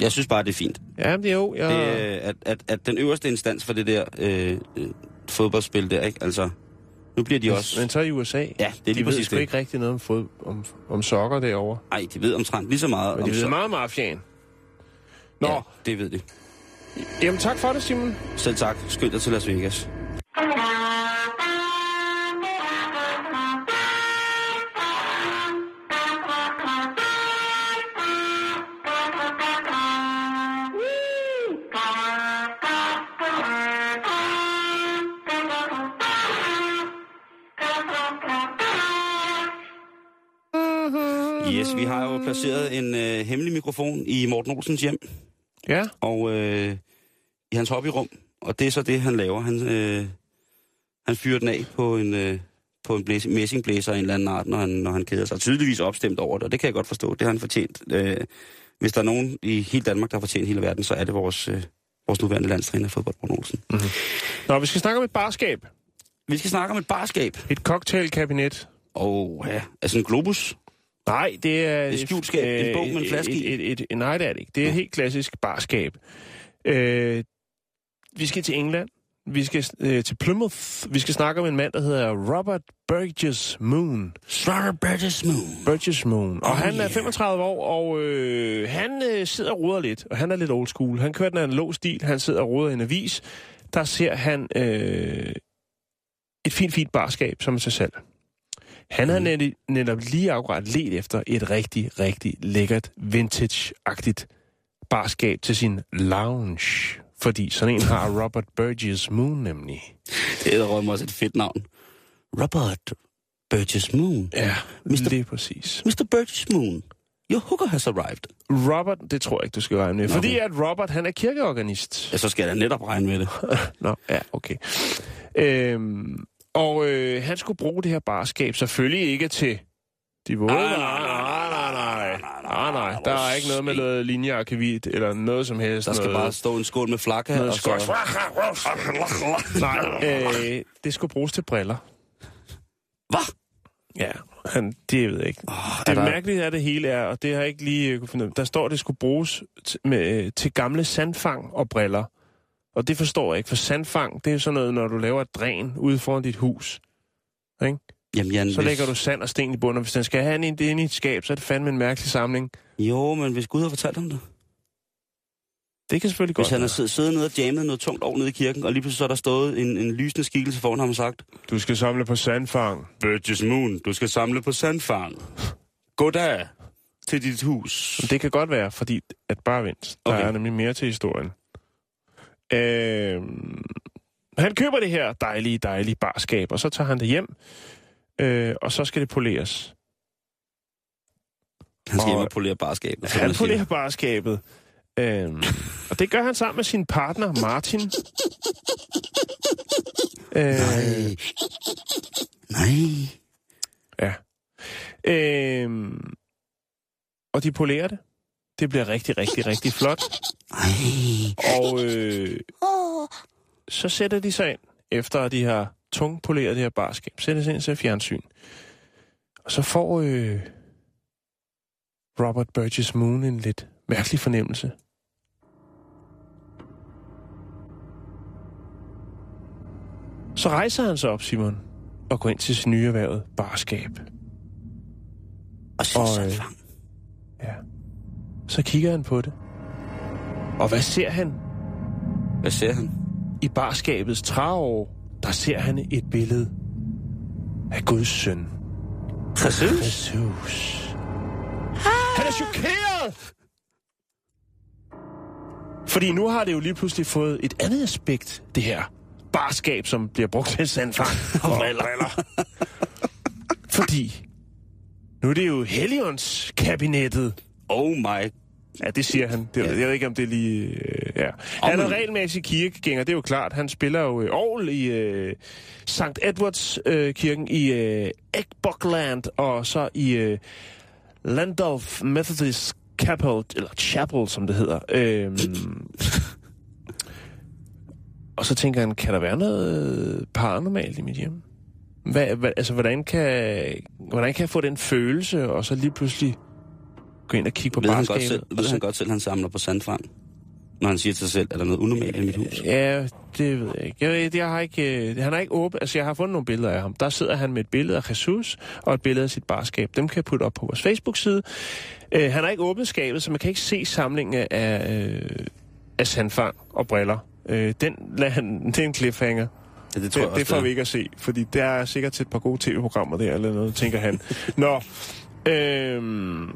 [SPEAKER 6] jeg synes bare, det er fint.
[SPEAKER 5] Ja, det er jo. Jeg...
[SPEAKER 6] Det, at, at, at den øverste instans for det der øh, øh, fodboldspil der, ikke? Altså, nu bliver de også...
[SPEAKER 5] Men så i USA.
[SPEAKER 6] Ja, det er lige
[SPEAKER 5] de ved
[SPEAKER 6] præcis
[SPEAKER 5] sgu
[SPEAKER 6] det.
[SPEAKER 5] ikke rigtig noget om, fod, om, om sokker derovre.
[SPEAKER 6] Ej, de ved omtrent lige så meget
[SPEAKER 5] Men
[SPEAKER 6] om
[SPEAKER 5] de ved
[SPEAKER 6] så-
[SPEAKER 5] meget om mafiaen. Nå,
[SPEAKER 6] ja. det ved de.
[SPEAKER 5] jamen tak for det, Simon.
[SPEAKER 6] Selv tak. Skynd dig til Las Vegas. Yes, vi har jo placeret en øh, hemmelig mikrofon i Morten Olsens hjem,
[SPEAKER 5] Ja,
[SPEAKER 6] og øh, i hans hobbyrum, og det er så det, han laver. Han, øh, han fyrer den af på en, øh, på en blæs- messingblæser af en eller anden art, når han, når han keder sig. Tydeligvis opstemt over det, og det kan jeg godt forstå. Det har han fortjent. Øh, hvis der er nogen i hele Danmark, der har fortjent hele verden, så er det vores, øh, vores nuværende landstræner fodbold, Morten Olsen.
[SPEAKER 5] Nå, vi skal snakke om et barskab.
[SPEAKER 6] Vi skal snakke om et barskab.
[SPEAKER 5] Et cocktailkabinet.
[SPEAKER 6] Og ja, altså en globus.
[SPEAKER 5] Nej, det er...
[SPEAKER 6] Et skjult skab, en bog med en flaske i.
[SPEAKER 5] et, et, et, Nej, det er det ikke. Det er et helt klassisk barskab. Øh, vi skal til England. Vi skal øh, til Plymouth. Vi skal snakke om en mand, der hedder Robert Burgess Moon.
[SPEAKER 6] Robert Burgess Moon.
[SPEAKER 5] Burgess Moon. Og
[SPEAKER 6] Oh,
[SPEAKER 5] han er
[SPEAKER 6] yeah.
[SPEAKER 5] 35 år, og øh, han øh, sidder og roder lidt. Og han er lidt old school. Han kører den analog stil. Han sidder og roder i en avis. Der ser han øh, et fint, fint barskab, som er til salg. Han havde netop, netop lige akkurat let efter et rigtig, rigtig lækkert, vintage-agtigt barskab til sin lounge. Fordi sådan en har <laughs> Robert Burgess Moon nemlig.
[SPEAKER 6] Det er rømme også et fedt navn. Robert Burgess Moon.
[SPEAKER 5] Ja,
[SPEAKER 6] Mr.
[SPEAKER 5] lige præcis.
[SPEAKER 6] Mr. Burgess Moon. Your hooker has arrived.
[SPEAKER 5] Robert, det tror jeg ikke, du skal regne med.
[SPEAKER 6] Nå,
[SPEAKER 5] Fordi at Robert, han er kirkeorganist.
[SPEAKER 6] Ja, så skal jeg da netop regne med det. <laughs>
[SPEAKER 5] Nå, ja, okay. Øhm, og øh, han skulle bruge det her barskab selvfølgelig ikke til de våde.
[SPEAKER 6] Nej,
[SPEAKER 5] Nej,
[SPEAKER 6] nej,
[SPEAKER 5] nej, nej, nej, nej. Der er ikke noget med noget linjearkivit eller noget som helst.
[SPEAKER 6] Der skal
[SPEAKER 5] noget,
[SPEAKER 6] bare stå en skål med flakka,
[SPEAKER 5] noget skotsk. Nej, øh, det skulle bruges til briller.
[SPEAKER 6] Hvad?
[SPEAKER 5] Ja, Han, det ved jeg ikke.
[SPEAKER 6] Oh,
[SPEAKER 5] Det
[SPEAKER 6] der...
[SPEAKER 5] mærkelige af det hele er, og det har jeg ikke lige øh, kunne finde ud af, der står, at det skulle bruges til, med, øh, til gamle sandfang og briller. Og det forstår jeg ikke, for sandfang, det er sådan noget, når du laver et dræn ude foran dit hus. Ikke?
[SPEAKER 6] Jamen, Jan,
[SPEAKER 5] Så
[SPEAKER 6] hvis...
[SPEAKER 5] lægger du sand og sten i bunden, og hvis den skal have en inde i et skab, så er det fandme en mærkelig samling.
[SPEAKER 6] Jo, men hvis Gud har fortalt ham det.
[SPEAKER 5] Det kan selvfølgelig
[SPEAKER 6] Hvis
[SPEAKER 5] godt
[SPEAKER 6] han har siddet, siddet nede og jammet noget tungt over nede i kirken, og lige pludselig så er der stået en, en lysende skikkelse foran ham og sagt,
[SPEAKER 5] Du skal samle på sandfang.
[SPEAKER 6] Burgess Moon, du skal samle på sandfang. Goddag til dit hus.
[SPEAKER 5] Det kan godt være, fordi at bare vent. Der
[SPEAKER 6] Okay.
[SPEAKER 5] er nemlig mere til historien. Øh, han køber det her dejlige, dejlige barskab, og så tager han det hjem, øh, og så skal det poleres.
[SPEAKER 6] Han skal
[SPEAKER 5] Og-
[SPEAKER 6] hjem og polere barskabet.
[SPEAKER 5] Han polerer barskabet. Øh, og det gør han sammen med sin partner, Martin. Øh,
[SPEAKER 6] Nej. Nej.
[SPEAKER 5] Ja. Øhm, og de polerer det. Det bliver rigtig, rigtig, rigtig flot. Og øh, så sætter de sig ind, efter at de har tungpoleret det her barskab, sætter sig ind til fjernsyn. Og så får øh, Robert Burgess Moon en lidt mærkelig fornemmelse. Så rejser han sig op, Simon, og går ind til sin nye erhvervet barskab.
[SPEAKER 6] Og så
[SPEAKER 5] Og, øh,
[SPEAKER 6] sandfang.
[SPEAKER 5] Ja. Så kigger han på det. Og hvad ser han?
[SPEAKER 6] Hvad ser han?
[SPEAKER 5] I barskabets træår, der ser han et billede af Guds søn.
[SPEAKER 6] Jesus.
[SPEAKER 5] Jesus. Han er chokeret! Fordi nu har det jo lige pludselig fået et andet aspekt, det her barskab, som bliver brugt til sandfang <laughs> og briller. Fordi nu er det jo Helions kabinettet.
[SPEAKER 6] Oh my.
[SPEAKER 5] Ja, det siger han. Det, jeg ved ikke, om det er lige... Øh, ja. Han er regelmæssig kirkegænger, det er jo klart. Han spiller jo øh, Aarhus i øh, St. Edwards øh, kirken i øh, Eckbuckland, og så i øh, Landolf Methodist Chapel, eller Chapel, som det hedder. Øhm, <laughs> og så tænker han, kan der være noget paranormalt i mit hjem? Hvad, hvad, altså, hvordan kan, hvordan kan jeg få den følelse, og så lige pludselig gå ind og kigge på
[SPEAKER 6] Ved han, godt
[SPEAKER 5] barskabet?
[SPEAKER 6] selv, ved han godt selv, at han samler på sandfang? Når han siger til sig selv, er der noget unormalt i mit hus?
[SPEAKER 5] Ja, det ved jeg ikke. Jeg, ved, jeg har ikke øh, han har ikke åbent... Altså, jeg har fundet nogle billeder af ham. Der sidder han med et billede af Jesus og et billede af sit barskab. Dem kan jeg putte op på vores Facebook-side. Øh, han har ikke åbnet skabet, så man kan ikke se samlingen af, øh, af sandfang og briller. Øh, den lader han, det er en cliffhanger.
[SPEAKER 6] Ja, det tror jeg også,
[SPEAKER 5] det får vi ikke at se, fordi der er sikkert til et par gode tv-programmer der, eller noget, tænker han. Nå, øhm,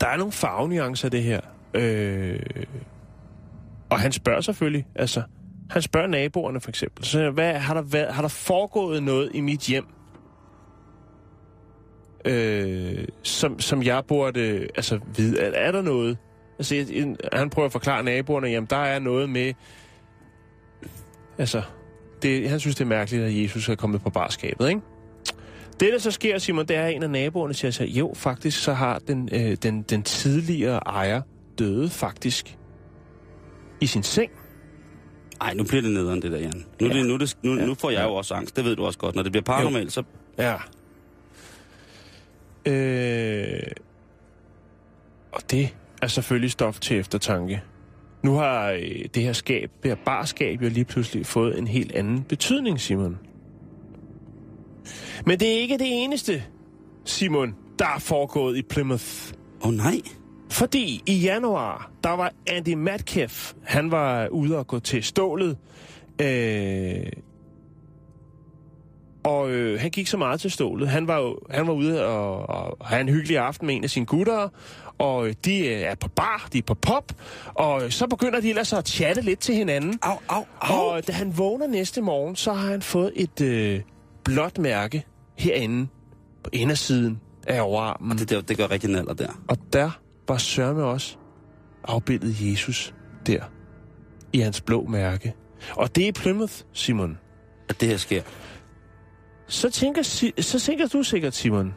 [SPEAKER 5] der er nogle farvenuancer af det her. Øh, og han spørger selvfølgelig, altså, han spørger naboerne for eksempel, så hvad, har, der været, har der foregået noget i mit hjem, øh, som, som jeg burde altså, vide? Er, er der noget? Altså, en- han prøver at forklare naboerne, jamen, der er noget med, altså, det, han synes, det er mærkeligt, at Jesus er kommet på barskabet, ikke? Det, der så sker, Simon, det er, at en af naboerne siger sig, jo, faktisk, så har den, øh, den, den tidligere ejer døde faktisk i sin seng.
[SPEAKER 6] Ej, nu bliver det nederen, det der, Jan. Nu, ja. det, nu, det, nu,
[SPEAKER 5] Ja.
[SPEAKER 6] nu får jeg jo også angst. Det ved du også godt. Når det bliver paranormalt, så...
[SPEAKER 5] Ja. Øh, og det er selvfølgelig stof til eftertanke. Nu har øh, det her skab, det her barskab, jo lige pludselig fået en helt anden betydning, Simon. Men det er ikke det eneste, Simon, der er foregået i Plymouth.
[SPEAKER 6] Åh oh, nej.
[SPEAKER 5] Fordi i januar, der var Andy Metcalf, han var ude og gå til stålet. Øh, og øh, han gik så meget til stålet. Han var han var ude og, og have en hyggelig aften med en af sine gutter. Og øh, de øh, er på bar, de er på pop. Og øh, så begynder de ellers at chatte lidt til hinanden.
[SPEAKER 6] Au, au, au.
[SPEAKER 5] Og da han vågner næste morgen, så har han fået et øh, blåt mærke herinde på indersiden af overarmen.
[SPEAKER 6] Det, det, det gør rigtig naller der.
[SPEAKER 5] Og der var sørme også afbildet Jesus der i hans blå mærke. Og det er i Plymouth, Simon.
[SPEAKER 6] At det her sker.
[SPEAKER 5] Så tænker, så tænker du sikkert, Simon,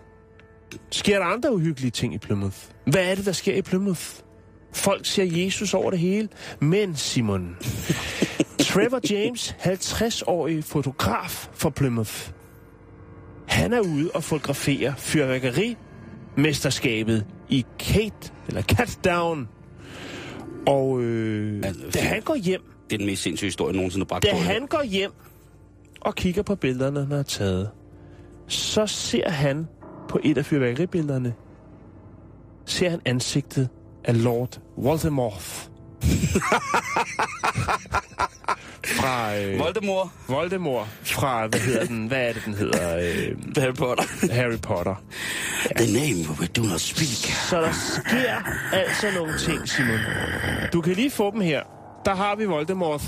[SPEAKER 5] sker der andre uhyggelige ting i Plymouth? Hvad er det, der sker i Plymouth? Folk ser Jesus over det hele. Men, Simon, <laughs> Trevor James, 50-årig fotograf for Plymouth, Han er ude og fotografere fyrværkerimesterskabet i Kate, eller Catdown. Og øh,
[SPEAKER 6] Altså,
[SPEAKER 5] da han går hjem,
[SPEAKER 6] Det er den mest sindssyge historie, nogensinde har bragt
[SPEAKER 5] da han går hjem og kigger på billederne, han har taget, så ser han på et af fyrværkeribillederne, ser han ansigtet af Lord Voldemort. <laughs> fra øh,
[SPEAKER 6] Voldemort,
[SPEAKER 5] Voldemort fra, hvad hedder den, hvad er det, den hedder? Øh,
[SPEAKER 6] Harry Potter.
[SPEAKER 5] Harry Potter.
[SPEAKER 6] The name we do not speak.
[SPEAKER 5] Så der sker altså nogle ting, Simon. Du kan lige få dem her. Der har vi Voldemort.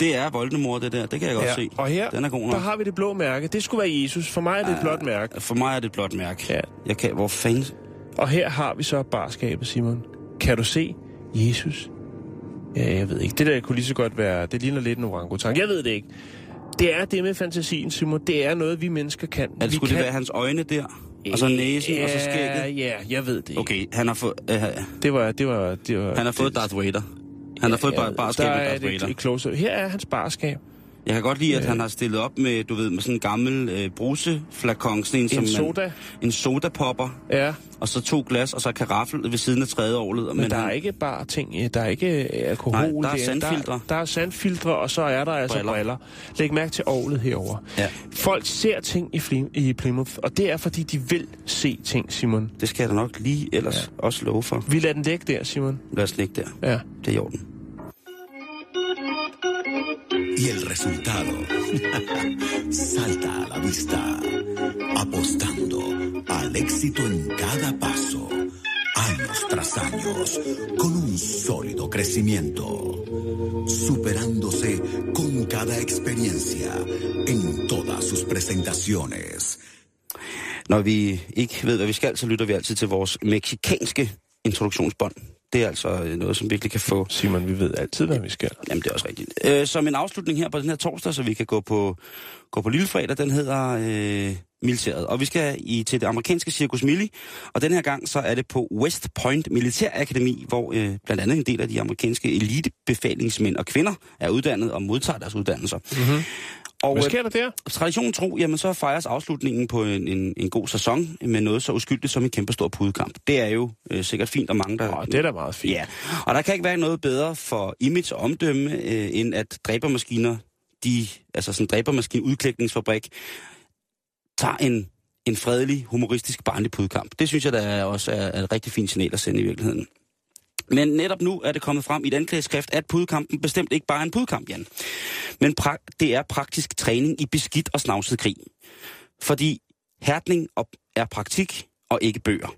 [SPEAKER 6] Det er Voldemort, det der. Det kan jeg godt se.
[SPEAKER 5] Og her,
[SPEAKER 6] Den er god
[SPEAKER 5] der
[SPEAKER 6] nok.
[SPEAKER 5] har vi det blå mærke. Det skulle være Jesus. For mig er det et blåt mærke.
[SPEAKER 6] For mig er det et blåt mærke.
[SPEAKER 5] Ja.
[SPEAKER 6] Jeg kan... Hvor fanden...
[SPEAKER 5] Og her har vi så barskabet, Simon. Kan du se Jesus? Ja, jeg ved ikke. Det der kunne lige så godt være... Det ligner lidt en orangutang. Jeg ved det ikke. Det er det med fantasien, Simon. Det er noget, vi mennesker kan.
[SPEAKER 6] Det,
[SPEAKER 5] vi
[SPEAKER 6] skulle
[SPEAKER 5] kan...
[SPEAKER 6] det være hans øjne der? Og så næsen,
[SPEAKER 5] ja,
[SPEAKER 6] og så skægget?
[SPEAKER 5] Ja, jeg ved det ikke.
[SPEAKER 6] Okay, han har fået... Øh,
[SPEAKER 5] Det var... Det var, det var
[SPEAKER 6] han har fået
[SPEAKER 5] det,
[SPEAKER 6] Darth Vader. Han har fået
[SPEAKER 5] ja,
[SPEAKER 6] bare barskab
[SPEAKER 5] der
[SPEAKER 6] med
[SPEAKER 5] er
[SPEAKER 6] Darth
[SPEAKER 5] et,
[SPEAKER 6] Vader.
[SPEAKER 5] et close Her er hans barskab.
[SPEAKER 6] Jeg kan godt lide, at han har stillet op med, du ved, med sådan en gammel øh, bruseflakon, sådan en, som
[SPEAKER 5] En
[SPEAKER 6] man,
[SPEAKER 5] soda.
[SPEAKER 6] en sodapopper,
[SPEAKER 5] Ja,
[SPEAKER 6] og så to glas, og så karaffel ved siden af tredje året.
[SPEAKER 5] men,
[SPEAKER 6] Men
[SPEAKER 5] der
[SPEAKER 6] han,
[SPEAKER 5] er ikke bare ting. øh, Der er ikke alkohol.
[SPEAKER 6] Nej, der er
[SPEAKER 5] det
[SPEAKER 6] sandfiltre.
[SPEAKER 5] Der, der er sandfiltre, og så er der altså
[SPEAKER 6] Briller.
[SPEAKER 5] briller. Læg mærke til ovlet herover.
[SPEAKER 6] Ja.
[SPEAKER 5] Folk ser ting i, Flim, i Plymouth, og det er, fordi de vil se ting, Simon.
[SPEAKER 6] Det skal jeg da nok lige ellers ja. også love for.
[SPEAKER 5] Vi lader den ligge der, Simon.
[SPEAKER 6] Lad os ligge der.
[SPEAKER 5] Ja.
[SPEAKER 6] Det er i orden.
[SPEAKER 7] Y el resultado <laughs> salta a la vista, apostando al éxito en cada paso, años tras años, con un sólido crecimiento, superándose con cada experiencia en todas sus presentaciones.
[SPEAKER 6] Når vi ikke ved, hvad vi skal, så lytter vi altid introduktionsbånd. Det er altså øh, noget, som virkelig kan få...
[SPEAKER 5] Simon, vi ved altid, hvad vi skal.
[SPEAKER 6] Jamen, det er også rigtigt. Øh, som en afslutning her på den her torsdag, så vi kan gå på, gå på Lillefredag, den hedder øh, Militæret. Og vi skal i, til det amerikanske Circus Mili, og den her gang så er det på West Point Militærakademi, hvor øh, blandt andet en del af de amerikanske elitebefalingsmænd og kvinder er uddannet og modtager deres uddannelser. Mm-hmm. Og,
[SPEAKER 5] Hvad
[SPEAKER 6] øh,
[SPEAKER 5] sker der der?
[SPEAKER 6] Traditionen tro, jamen så fejres afslutningen på en, en, en god sæson med noget så uskyldigt som en kæmpe stor pudekamp. Det er jo øh, sikkert fint, og mange der...
[SPEAKER 5] Åh, det er da meget fint.
[SPEAKER 6] Ja, og der kan ikke være noget bedre for image og omdømme, øh, end at dræbermaskiner, de, altså sådan en dræbermaskin udklækningsfabrik, tager en, en fredelig, humoristisk barnlig pudekamp. Det synes jeg da er også er, er et rigtig fint signal at sende i virkeligheden. Men netop nu er det kommet frem i et anklageskrift, at pudekampen bestemt ikke bare er en pudekamp, Jan. Men pra- det er praktisk træning i beskidt og snavset krig. Fordi hærdning er praktik og ikke bøger.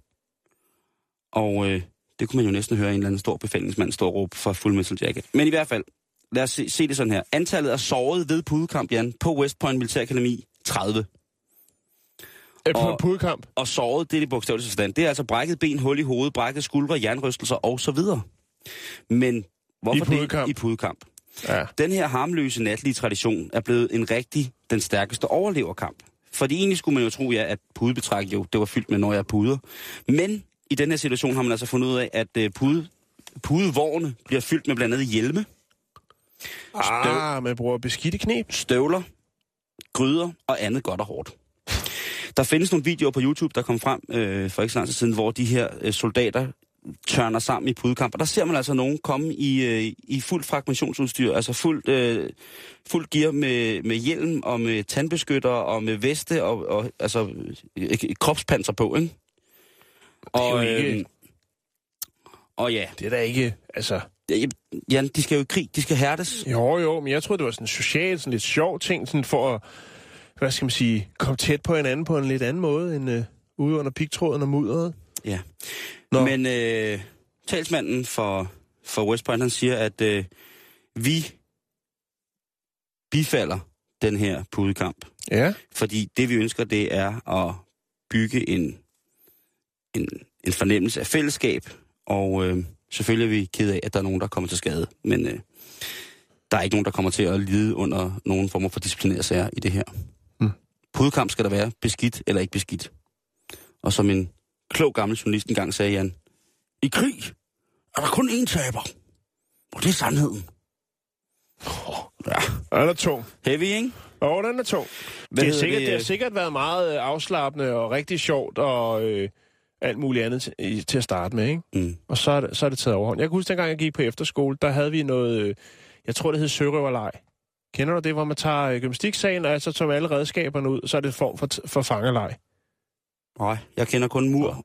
[SPEAKER 6] Og øh, det kunne man jo næsten høre en eller anden stor befalingsmand stå og råbe for Full Metal Jacket. Men i hvert fald, lad os se, se det sådan her. Antallet af sårede ved pudekamp, Jan, på West Point Militærakademi, 30.
[SPEAKER 5] Er på
[SPEAKER 6] og-
[SPEAKER 5] en pudekamp?
[SPEAKER 6] Og såret, det er det bogstavelige forstand. Det er altså brækket ben, hul i hovedet, brækket skuldre, jernrystelser og så videre. Men hvorfor
[SPEAKER 5] I pudekamp.
[SPEAKER 6] det i pudekamp?
[SPEAKER 5] Ja.
[SPEAKER 6] Den her harmløse natlige tradition er blevet en rigtig den stærkeste overleverkamp. Fordi egentlig skulle man jo tro, ja, at pudebetræk jo, det var fyldt med når jeg puder. Men i den her situation har man altså fundet ud af, at uh, pude, pudevogne bliver fyldt med blandt andet hjelme,
[SPEAKER 5] Ah, man bruger beskidte knep.
[SPEAKER 6] støvler, gryder og andet godt og hårdt. Der findes nogle videoer på YouTube, der kom frem øh, for ikke så lang tid siden, hvor de her øh, soldater tørner sammen i pudekamp. Og der ser man altså nogen komme i, øh, i fuld fragmentationsudstyr, altså fuldt øh, fuld gear med, med hjelm og med tandbeskytter og med veste og, og altså øh, kropspanser på, ikke?
[SPEAKER 5] er
[SPEAKER 6] Og,
[SPEAKER 5] ikke-
[SPEAKER 6] øh, og ja,
[SPEAKER 5] Det er da ikke, altså...
[SPEAKER 6] Jan, de skal jo i krig, de skal hærdes.
[SPEAKER 5] Jo, jo, men jeg troede, det var sådan en social, sådan lidt sjov ting, sådan for at, hvad skal man sige, komme tæt på hinanden på en lidt anden måde, end øh, ude under pigtråden og mudderet.
[SPEAKER 6] Ja.
[SPEAKER 5] Nå.
[SPEAKER 6] Men øh, talsmanden for, for West Point, han siger, at øh, vi bifalder den her pudekamp.
[SPEAKER 5] Ja.
[SPEAKER 6] Fordi det, vi ønsker, det er at bygge en, en, en fornemmelse af fællesskab. Og øh, selvfølgelig er vi ked af, at der er nogen, der kommer til skade. Men øh, der er ikke nogen, der kommer til at lide under nogen former for disciplinære sager i det her. Pudekamp skal der være beskidt eller ikke beskidt. Og som en klog gammel journalist engang sagde, Jan, i krig er der kun én taber. Og det er sandheden. Ja,
[SPEAKER 5] Den er tung.
[SPEAKER 6] heavy, ikke?
[SPEAKER 5] Åh, den er tung.
[SPEAKER 6] Hvad
[SPEAKER 5] det, er sikkert, det? det har
[SPEAKER 6] øh,
[SPEAKER 5] sikkert været meget øh, afslappende og rigtig sjovt og øh, alt muligt andet til, til at starte med, ikke?
[SPEAKER 6] Mm.
[SPEAKER 5] Og så er, det, så er det taget overhånd. Jeg kan huske, dengang jeg gik på efterskole, der havde vi noget, øh, jeg tror det hed sørøverleg. Kender du det, hvor man tager øh, gymnastiksagen, og så tager man alle redskaberne ud, så er det en form for, for fangerleg.
[SPEAKER 6] Nej, jeg kender kun mur.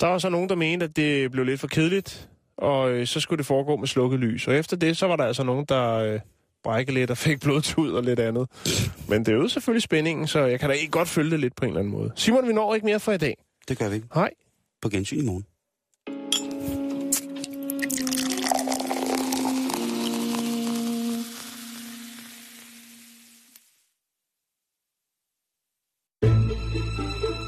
[SPEAKER 5] Der var så nogen, der mente, at det blev lidt for kedeligt, og øh, så skulle det foregå med slukket lys. Og efter det, så var der altså nogen, der øh, brækkede lidt og <laughs> fik blodtud og lidt andet. Men det øgede selvfølgelig spændingen, så jeg kan da ikke godt følge det lidt på en eller anden måde. Simon, vi når ikke mere for i dag.
[SPEAKER 6] Det gør vi ikke.
[SPEAKER 5] Hej.
[SPEAKER 6] På gensyn i morgen.